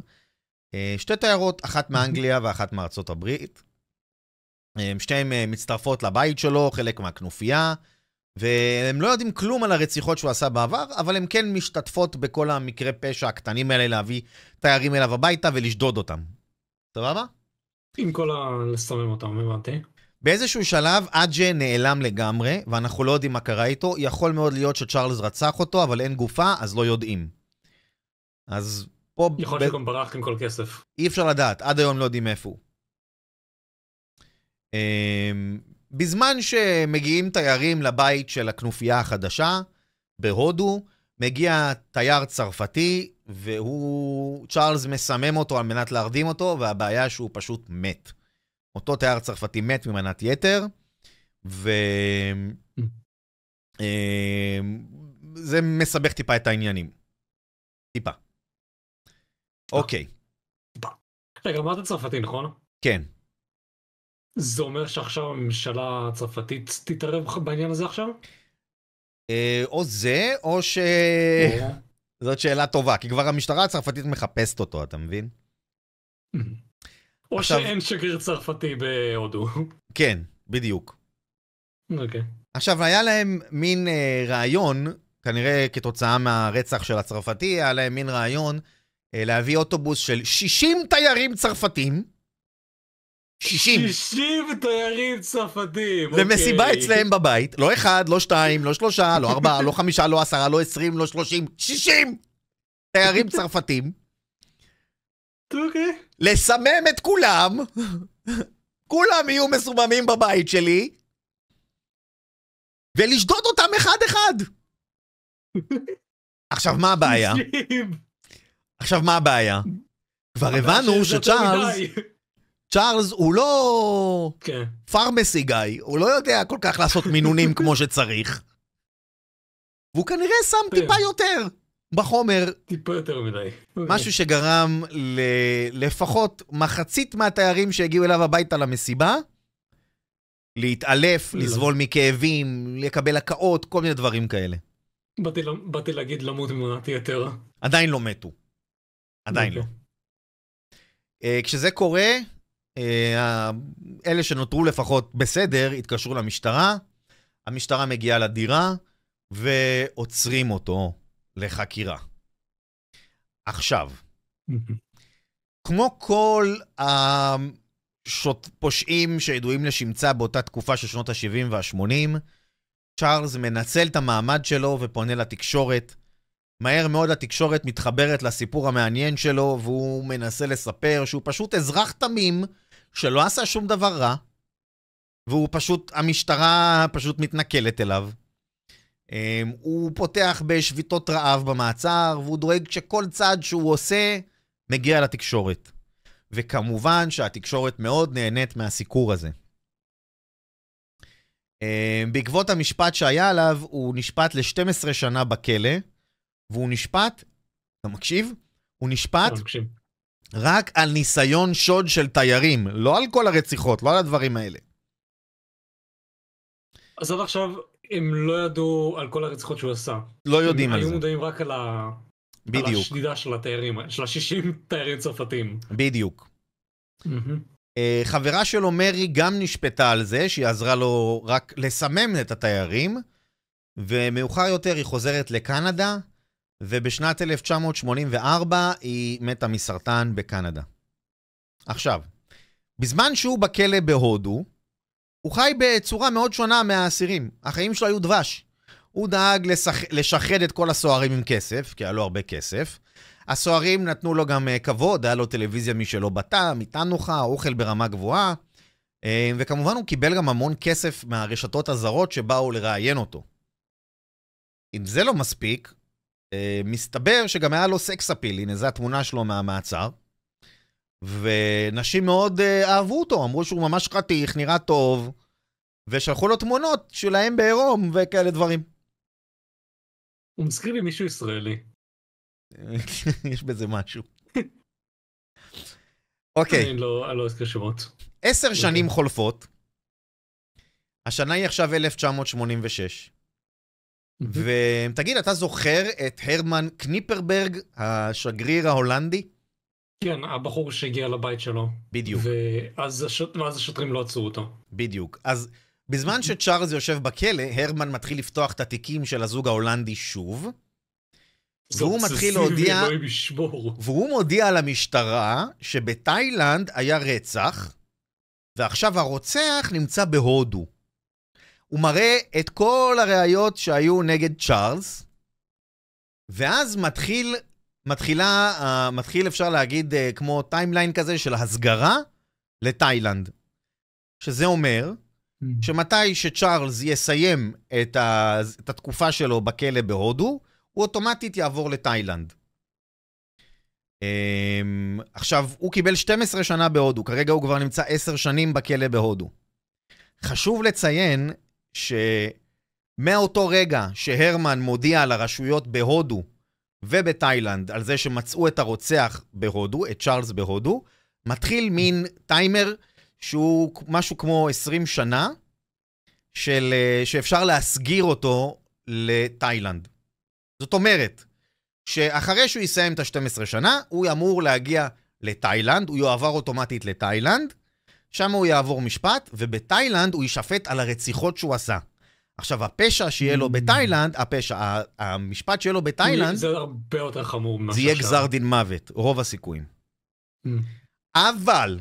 אה, שתי תיירות, אחת מאנגליה ואחת מארצות הברית. אה, שתיהן אה, מצטרפות לבית שלו, חלק מהכנופיה, והם לא יודעים כלום על הרציחות שהוא עשה בעבר, אבל הן כן משתתפות בכל המקרי פשע הקטנים האלה להביא תיירים אליו הביתה ולשדוד אותם. סבבה? עם כל ה... לסמם אותם, הבנתי. באיזשהו שלב אג'ה נעלם לגמרי, ואנחנו לא יודעים מה קרה איתו. יכול מאוד להיות שצ'ארלס רצח אותו, אבל אין גופה, אז לא יודעים. אז פה יכול ב- להיות שגם ברח עם כל כסף. אי אפשר לדעת, עד היום לא יודעים איפה הוא. אמ, בזמן שמגיעים תיירים לבית של הכנופיה החדשה בהודו, מגיע תייר צרפתי, והוא, צ'ארלס מסמם אותו על מנת להרדים אותו, והבעיה שהוא פשוט מת. אותו תייר צרפתי מת ממנת יתר, ו... אמ, זה מסבך טיפה את העניינים. טיפה. אוקיי, רגע, אמרת צרפתי, נכון? כן. זה אומר שעכשיו הממשלה הצרפתית תתערב בעניין הזה עכשיו? אה, או זה, או ש... זאת שאלה טובה, כי כבר המשטרה הצרפתית מחפשת אותו, אתה מבין? או עכשיו- שאין שגריר צרפתי בהודו. כן, בדיוק. אוקיי. עכשיו, היה להם מין אה, רעיון, כנראה כתוצאה מהרצח של הצרפתי, היה להם מין רעיון אה, להביא אוטובוס של 60 תיירים צרפתים, 60, 60 תיירים צרפתים. למסיבה אוקיי. אצלהם בבית, לא אחד, לא שתיים, לא שלושה, לא ארבעה, לא חמישה, לא עשרה, לא עשרים, לא שלושים, 60 תיירים צרפתים. אוקיי. לסמם את כולם, כולם יהיו מסוממים בבית שלי, ולשדוד אותם אחד-אחד. עכשיו, מה הבעיה? 60. עכשיו, מה הבעיה? כבר הבנו שצ'ארלס. צ'ארלס הוא לא כן. פרמסי גיא, הוא לא יודע כל כך לעשות מינונים כמו שצריך. והוא כנראה שם כן. טיפה יותר בחומר, טיפה יותר מדי. משהו שגרם ל- לפחות מחצית מהתיירים שהגיעו אליו הביתה למסיבה, להתעלף, לא. לסבול מכאבים, לקבל הקאות, כל מיני דברים כאלה. באתי באתי להגיד למות ממנת יתר. עדיין לא מתו. עדיין לא. אוקיי. אה, כשזה קורה, אה, אלה שנותרו לפחות בסדר, התקשרו למשטרה, המשטרה מגיעה לדירה ועוצרים אותו לחקירה. עכשיו, כמו כל הפושעים שידועים לשמצה באותה תקופה של שנות ה-70 וה-80, צ'ארלס מנצל את המעמד שלו ופונה לתקשורת. מהר מאוד התקשורת מתחברת לסיפור המעניין שלו, והוא מנסה לספר שהוא פשוט אזרח תמים, שלא עשה שום דבר רע, והוא פשוט, המשטרה פשוט מתנכלת אליו. אמ, הוא פותח בשביתות רעב במעצר, והוא דואג שכל צעד שהוא עושה מגיע לתקשורת. וכמובן שהתקשורת מאוד נהנית מהסיקור הזה. אמ, בעקבות המשפט שהיה עליו, הוא נשפט ל-12 שנה בכלא, והוא נשפט, אתה מקשיב? הוא נשפט תקשיב. רק על ניסיון שוד של תיירים, לא על כל הרציחות, לא על הדברים האלה. אז עד עכשיו הם לא ידעו על כל הרציחות שהוא עשה. לא יודעים הם על היו זה. מודעים רק על ה- על בדיוק, השדידה של התיירים, של ה-60 תיירים צרפתים. בדיוק. אה, חברה שלו, מרי, גם נשפטה על זה, שהיא עזרה לו רק לסמם את התיירים, ומאוחר יותר היא חוזרת לקנדה, ובשנת 1984 היא מתה מסרטן בקנדה. עכשיו, בזמן שהוא בכלא בהודו, הוא חי בצורה מאוד שונה מהאסירים. החיים שלו היו דבש. הוא דאג לשח... לשחד את כל הסוהרים עם כסף, כי היה לו הרבה כסף. הסוהרים נתנו לו גם אה, כבוד, היה לו טלוויזיה משלו בתא, מיטה נוחה, אוכל ברמה גבוהה. אה, וכמובן הוא קיבל גם המון כסף מהרשתות הזרות שבאו לראיין אותו. אם זה לא מספיק, אה, מסתבר שגם היה לו סקס אפיל, הנה זו התמונה שלו מהמעצר. ונשים מאוד אהבו אותו, אמרו שהוא ממש חתיך, נראה טוב, ושלחו לו תמונות שלהם בעירום וכאלה דברים. הוא מזכיר לי מישהו ישראלי. יש בזה משהו. אוקיי. אני לא אזכיר שמות. עשר אוקיי. שנים חולפות. השנה היא עכשיו 1986. ותגיד, אתה זוכר את הרמן קניפרברג, השגריר ההולנדי? כן, הבחור שהגיע לבית שלו. בדיוק. ואז, השוט... ואז השוטרים לא עצרו אותו. בדיוק. אז בזמן שצ'ארלס יושב בכלא, הרמן מתחיל לפתוח את התיקים של הזוג ההולנדי שוב. והוא מתחיל להודיע... והוא מודיע למשטרה שבתאילנד היה רצח, ועכשיו הרוצח נמצא בהודו. הוא מראה את כל הראיות שהיו נגד צ'ארלס, ואז מתחיל, מתחילה, אה, מתחיל אפשר להגיד אה, כמו timeline כזה של הסגרה לתאילנד. שזה אומר ממ. שמתי שצ'ארלס יסיים את, ה, את התקופה שלו בכלא בהודו, הוא אוטומטית יעבור לתאילנד. Um, עכשיו, הוא קיבל 12 שנה בהודו, כרגע הוא כבר נמצא 10 שנים בכלא בהודו. חשוב לציין שמאותו רגע שהרמן מודיע לרשויות בהודו ובתאילנד על זה שמצאו את הרוצח בהודו, את צ'ארלס בהודו, מתחיל מין טיימר שהוא משהו כמו 20 שנה, של, אה, שאפשר להסגיר אותו לתאילנד. זאת אומרת, שאחרי שהוא יסיים את ה-12 שנה, הוא אמור להגיע לתאילנד, הוא יועבר אוטומטית לתאילנד, שם הוא יעבור משפט, ובתאילנד הוא יישפט על הרציחות שהוא עשה. עכשיו, הפשע שיהיה לו mm. בתאילנד, הפשע, המשפט שיהיה לו בתאילנד... זה הרבה יותר חמור ממה שעכשיו. זה יהיה גזר דין מוות, רוב הסיכויים. Mm. אבל,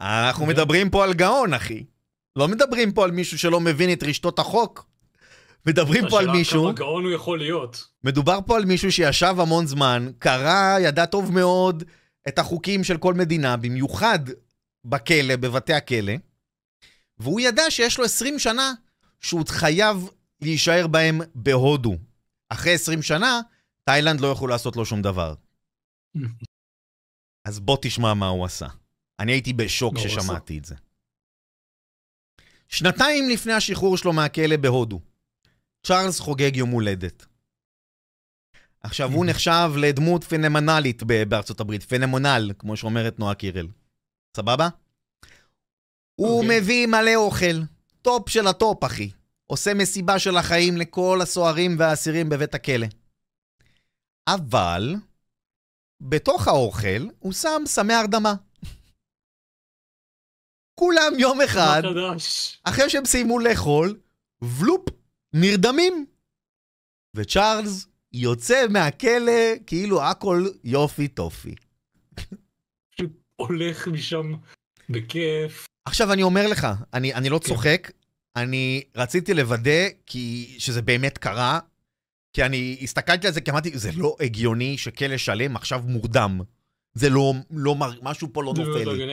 אנחנו אוקיי. מדברים פה על גאון, אחי. לא מדברים פה על מישהו שלא מבין את רשתות החוק. מדברים פה על מישהו... כמה גאון הוא יכול להיות. מדובר פה על מישהו שישב המון זמן, קרא, ידע טוב מאוד את החוקים של כל מדינה, במיוחד בכלא, בבתי הכלא, והוא ידע שיש לו 20 שנה שהוא חייב להישאר בהם בהודו. אחרי 20 שנה, תאילנד לא יוכלו לעשות לו שום דבר. אז בוא תשמע מה הוא עשה. אני הייתי בשוק כששמעתי את זה. שנתיים לפני השחרור שלו מהכלא בהודו, צ'ארלס חוגג יום הולדת. עכשיו, הוא נחשב לדמות פנומנלית בארצות הברית, phenomenal, כמו שאומרת נועה קירל. סבבה? הוא אוקיי. מביא מלא אוכל, טופ של הטופ, אחי. עושה מסיבה של החיים לכל הסוהרים והאסירים בבית הכלא. אבל, בתוך האוכל, הוא שם סמי הרדמה. כולם יום אחד, אחרי שהם סיימו לאכול, ולופ, נרדמים. וצ'ארלס יוצא מהכלא כאילו הכל יופי טופי. הולך משם בכיף. עכשיו אני אומר לך, אני, אני לא כן. צוחק, אני רציתי לוודא כי שזה באמת קרה, כי אני הסתכלתי על זה כי אמרתי, זה לא הגיוני שכלא שלם עכשיו מורדם. זה לא, לא, משהו פה לא נופל לא לי.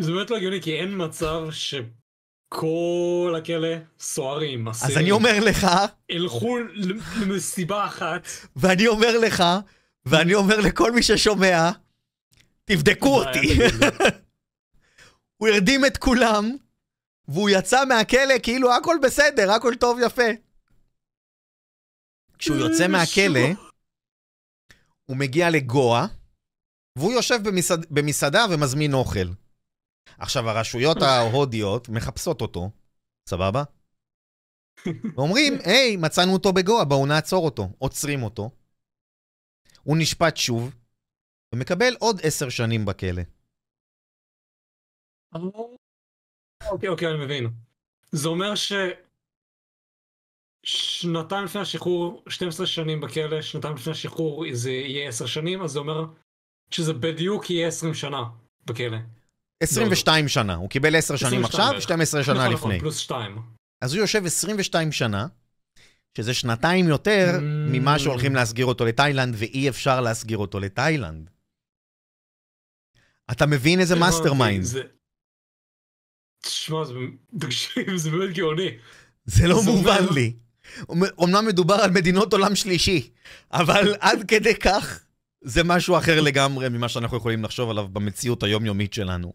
זה באמת לא הגיוני, כי אין מצב שכל הכלא סוהרים, אז אני אומר לך... ילכו למסיבה אחת. ואני אומר לך, ואני אומר לכל מי ששומע, תבדקו אותי. הוא הרדים את כולם, והוא יצא מהכלא כאילו הכל בסדר, הכל טוב יפה. כשהוא יוצא מהכלא, הוא מגיע לגואה, והוא יושב במסעד... במסעדה ומזמין אוכל. עכשיו, הרשויות ההודיות מחפשות אותו, סבבה? ואומרים, היי, מצאנו אותו בגואה, בואו נעצור אותו. עוצרים אותו. הוא נשפט שוב, ומקבל עוד עשר שנים בכלא. אוקיי, אוקיי, אני מבין. זה אומר ש... שנתיים לפני השחרור, 12 שנים בכלא, שנתיים לפני השחרור זה יהיה 10 שנים, אז זה אומר שזה בדיוק יהיה 20 שנה בכלא. 22 שנה, הוא קיבל 10 שנים 22 עכשיו, בערך. 12 שנה נכון, נכון, לפני. פלוס 2. אז הוא יושב 22 שנה, שזה שנתיים יותר Mm. ממה שהולכים להסגיר אותו לתאילנד, ואי אפשר להסגיר אותו לתאילנד. אתה מבין איזה mastermind. תשמע, זה... תקשיב, זה באמת גאוני. זה לא מובן אומר- לי. אומנם מדובר על מדינות עולם שלישי, אבל עד כדי כך זה משהו אחר לגמרי ממה שאנחנו יכולים לחשוב עליו במציאות היומיומית שלנו.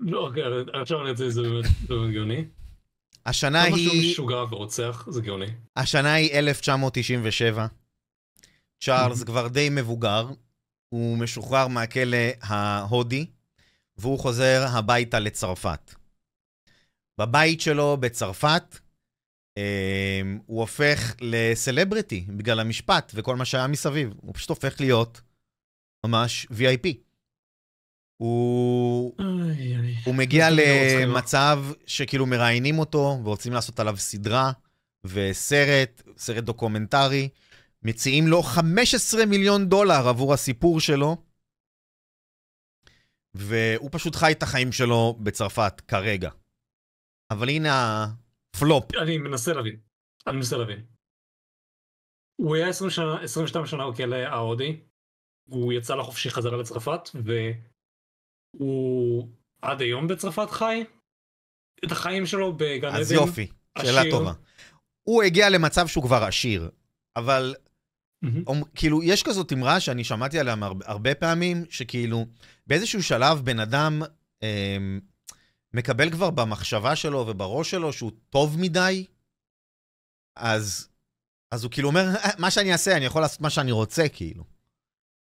לא, אוקיי, עכשיו אני רוצה, זה באמת גאוני. השנה כמה שהוא היא, משוגע ורוצח, זה גאוני. השנה היא 1997. צ'ארלס. כבר די מבוגר, הוא משוחרר מהכלא ההודי, והוא חוזר הביתה לצרפת. בבית שלו בצרפת, אה, הוא הופך לסלבריטי בגלל המשפט וכל מה שהיה מסביב. הוא פשוט הופך להיות ממש VIP. הוא, איי, איי. הוא מגיע לא? למצב שכאילו מראיינים אותו ורוצים לעשות עליו סדרה וסרט, סרט דוקומנטרי. מציעים לו 15 מיליון דולר עבור הסיפור שלו, והוא פשוט חי את החיים שלו בצרפת כרגע. אבל הנה הפלופ. אני מנסה להבין. אני מנסה להבין. הוא היה 20 שנה, 22 שנה בכלא ההודי, הוא יצא לחופשי חזרה לצרפת, והוא עד היום בצרפת חי את החיים שלו בגן עדן. אז יופי, שאלה עשיר. טובה. הוא הגיע למצב שהוא כבר עשיר, אבל מהמם. אומ- כאילו, יש כזאת אמרה שאני שמעתי עליה הרבה, הרבה פעמים, שכאילו, באיזשהו שלב בן אדם אה, מקבל כבר במחשבה שלו ובראש שלו שהוא טוב מדי, אז, אז הוא כאילו אומר, "אה, מה שאני אעשה, אני יכול לעשות מה שאני רוצה, כאילו.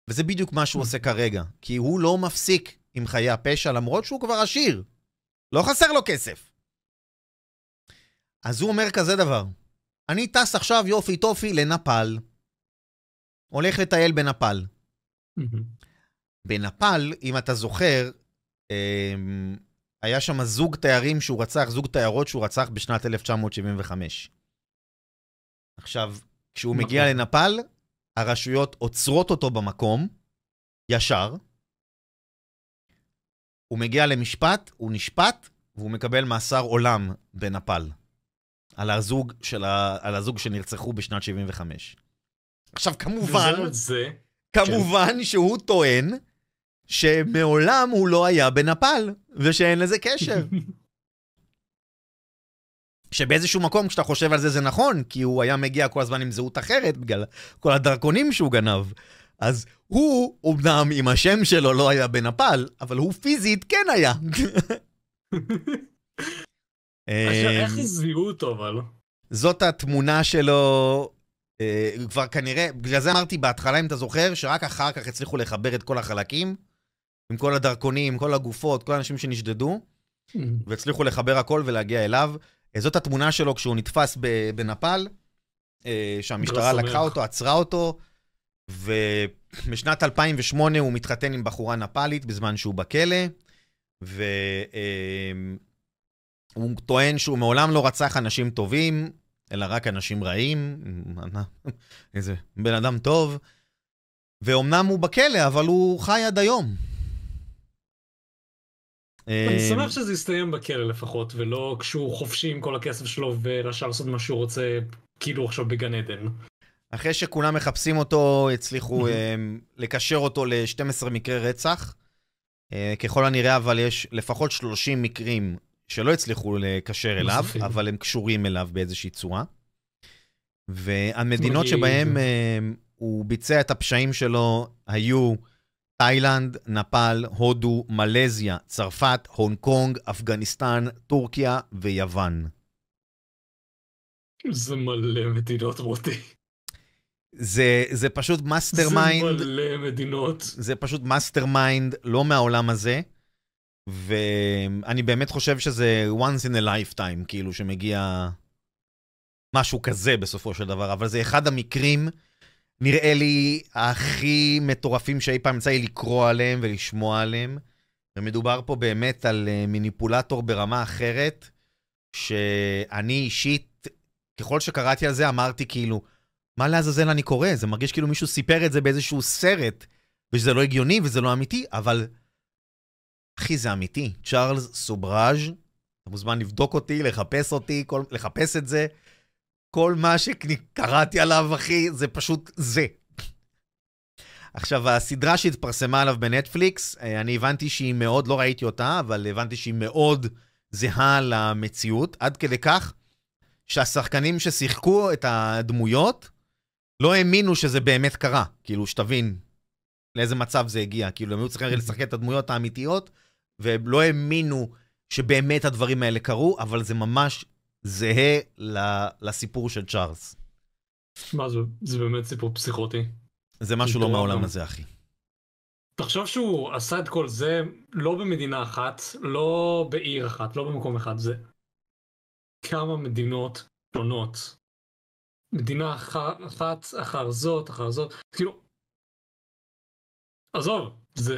וזה בדיוק מה שהוא עושה כרגע, כי הוא לא מפסיק עם חיי הפשע, למרות שהוא כבר עשיר. לא חסר לו כסף. אז הוא אומר כזה דבר, אני טס עכשיו יופי טופי לנפאל. הולך לטייל בנפאל. בנפאל, אם אתה זוכר, אמ, היה שם זוג תיירים שהוא רצח, זוג תיירות שהוא רצח בשנת 1975. עכשיו, כשהוא נכון. מגיע לנפאל, הרשויות עוצרות אותו במקום, ישר. הוא מגיע למשפט, הוא נשפט, והוא מקבל מאסר עולם בנפאל. על הזוג, של ה... על הזוג שנרצחו בשנת 75. עכשיו, כמובן... זה, כמובן שהוא טוען שמעולם הוא לא היה בנפאל, ושאין לזה קשר. שבאיזשהו מקום, כשאתה חושב על זה, זה נכון, כי הוא היה מגיע כל הזמן עם זהות אחרת, בגלל כל הדרכונים שהוא גנב. אז הוא, אומנם עם השם שלו לא היה בנפאל, אבל הוא פיזית כן היה. עכשיו, אמ, איך זיהו אותו אבל? זאת התמונה שלו, כבר כנראה, בגלל זה אמרתי בהתחלה, אם אתה זוכר, שרק אחר כך הצליחו לחבר את כל החלקים, עם כל הדרכונים, כל הגופות, כל האנשים שנשדדו, והצליחו לחבר הכל ולהגיע אליו. אה, זאת התמונה שלו כשהוא נתפס בנפאל, אה, שהמשטרה. לקחה אותו, עצרה אותו, ובשנת 2008 הוא מתחתן עם בחורה נפאלית בזמן שהוא בכלא, והוא טוען שהוא מעולם לא רצח אנשים טובים, אלא רק אנשים רעים. איזה בן אדם טוב. ואומנם הוא בכלא, אבל הוא חי עד היום. אני אה, שמח שזה יסתיים בכלא לפחות, ולא כשהוא חופשי עם כל הכסף שלו ורשאי לעשות מה שהוא רוצה, כאילו עכשיו בגן עדן. אחרי שכולם מחפשים אותו, הצליחו. אה, לקשר אותו ל-12 מקרי רצח. אה, ככל הנראה, אבל יש לפחות 30 מקרים שלא הצליחו לקשר אליו, נוספים. אבל הם קשורים אליו באיזושהי צורה. והמדינות. שבהן אה, הוא ביצע את הפשעים שלו היו תאילנד, נפאל, הודו, מלזיה, צרפת, הונג קונג, אפגניסטן, טורקיה ויוון. זה מלא מדינות מוטי. זה, זה פשוט master זה mind. מלא מדינות. זה פשוט mastermind לא מהעולם הזה, ואני באמת חושב שזה once in a lifetime, כאילו שמגיע משהו כזה בסופו של דבר, אבל זה אחד המקרים, נראה לי, הכי מטורפים שאי פעם יצא לי לקרוא עליהם ולשמוע עליהם. ומדובר פה באמת על אה, מניפולטור ברמה אחרת, שאני אישית, ככל שקראתי על זה, אמרתי כאילו, מה לעזאזל אני קורא? זה מרגיש כאילו מישהו סיפר את זה באיזשהו סרט, ושזה לא הגיוני וזה לא אמיתי, אבל... אחי, זה אמיתי. צ'ארלס סובראז', אתה מוזמן לבדוק אותי, לחפש אותי, כל, לחפש את זה. כל מה שקראתי עליו, אחי, זה פשוט זה. עכשיו, הסדרה שהתפרסמה עליו בנטפליקס, אה, אני הבנתי שהיא מאוד, לא ראיתי אותה, אבל הבנתי שהיא מאוד זהה למציאות, עד כדי כך שהשחקנים ששיחקו את הדמויות לא האמינו שזה באמת קרה. כאילו, שתבין לאיזה מצב זה הגיע. כאילו, הם היו צריכים לשחק את הדמויות האמיתיות, והם לא האמינו שבאמת הדברים האלה קרו, אבל זה ממש זהה לסיפור של צ'ארלס. מה זה, זה באמת סיפור פסיכוטי. זה משהו לא מהעולם הזה, אחי. תחשוב שהוא עשה את כל זה לא במדינה אחת, לא בעיר אחת, לא במקום אחד, זה כמה מדינות שונות. מדינה אחת אחר זאת, אחר זאת, כאילו, עזוב, זה...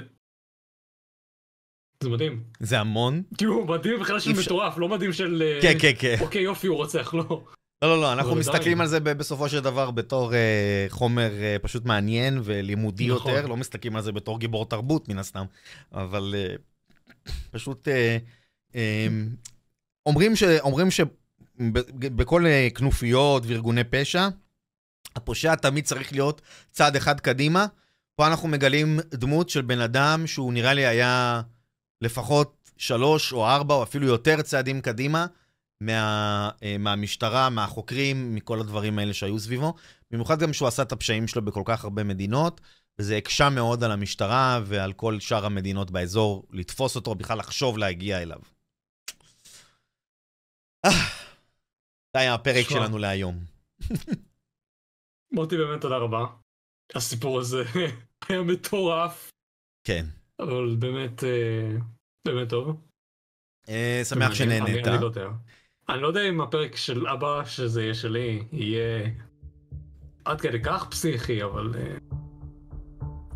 זה מדהים. זה המון. כאילו, מדהים בכלל של מטורף, לא מדהים של... אה, כן, כן, כן. אוקיי, יופי, הוא רוצח, לא. לא, לא, לא, אנחנו מסתכלים על זה בסופו של דבר בתור אה, חומר אה, פשוט מעניין ולימודי נכון. יותר, לא מסתכלים על זה בתור גיבור תרבות מן הסתם, אבל אה, פשוט אה, אה, אומרים, ש, אומרים שבכל אה, כנופיות וארגוני פשע, הפושע תמיד צריך להיות צעד אחד קדימה. פה אנחנו מגלים דמות של בן אדם שהוא נראה לי היה לפחות שלוש או ארבע או אפילו יותר צעדים קדימה. מה, אה, מהמשטרה, מהחוקרים, מכל הדברים האלה שהיו סביבו. במיוחד גם שהוא עשה את הפשעים שלו בכל כך הרבה מדינות, וזה הקשה מאוד על המשטרה ועל כל שאר המדינות באזור לתפוס אותו, בכלל לחשוב להגיע אליו. אה, זה היה הפרק שמה. שלנו להיום. מוטי, באמת תודה רבה. הסיפור הזה היה מטורף. כן. אבל באמת, אה, באמת טוב. שמח שנהנית. אני לא יודע. אני לא יודע אם הפרק של אבא, שזה יהיה שלי, יהיה עד כדי כך פסיכי, אבל... Uh,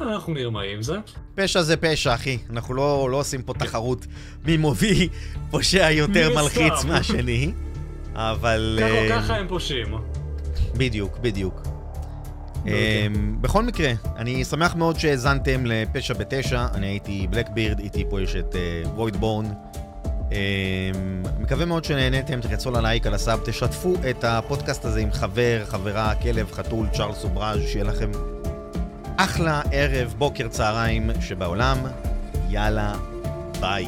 אנחנו נראה מה יהיה עם זה. פשע זה פשע, אחי. אנחנו לא, לא עושים פה תחרות מי מוביל פושע יותר מלחיץ מהשני, אבל... ככה הם פושעים. בדיוק, בדיוק. Um, בכל מקרה, אני שמח מאוד שהאזנתם לפשע בתשע, אני הייתי בלקבירד, איתי פה יש את ווידבורן. Uh, אמ, מקווה מאוד שנהניתם, תחצו ללייק, על הסאב, תשתפו את הפודקאסט הזה עם חבר, חברה, כלב, חתול, צ'ארלס ובראז', שיהיה לכם אחלה ערב, בוקר, צהריים שבעולם. יאללה, ביי.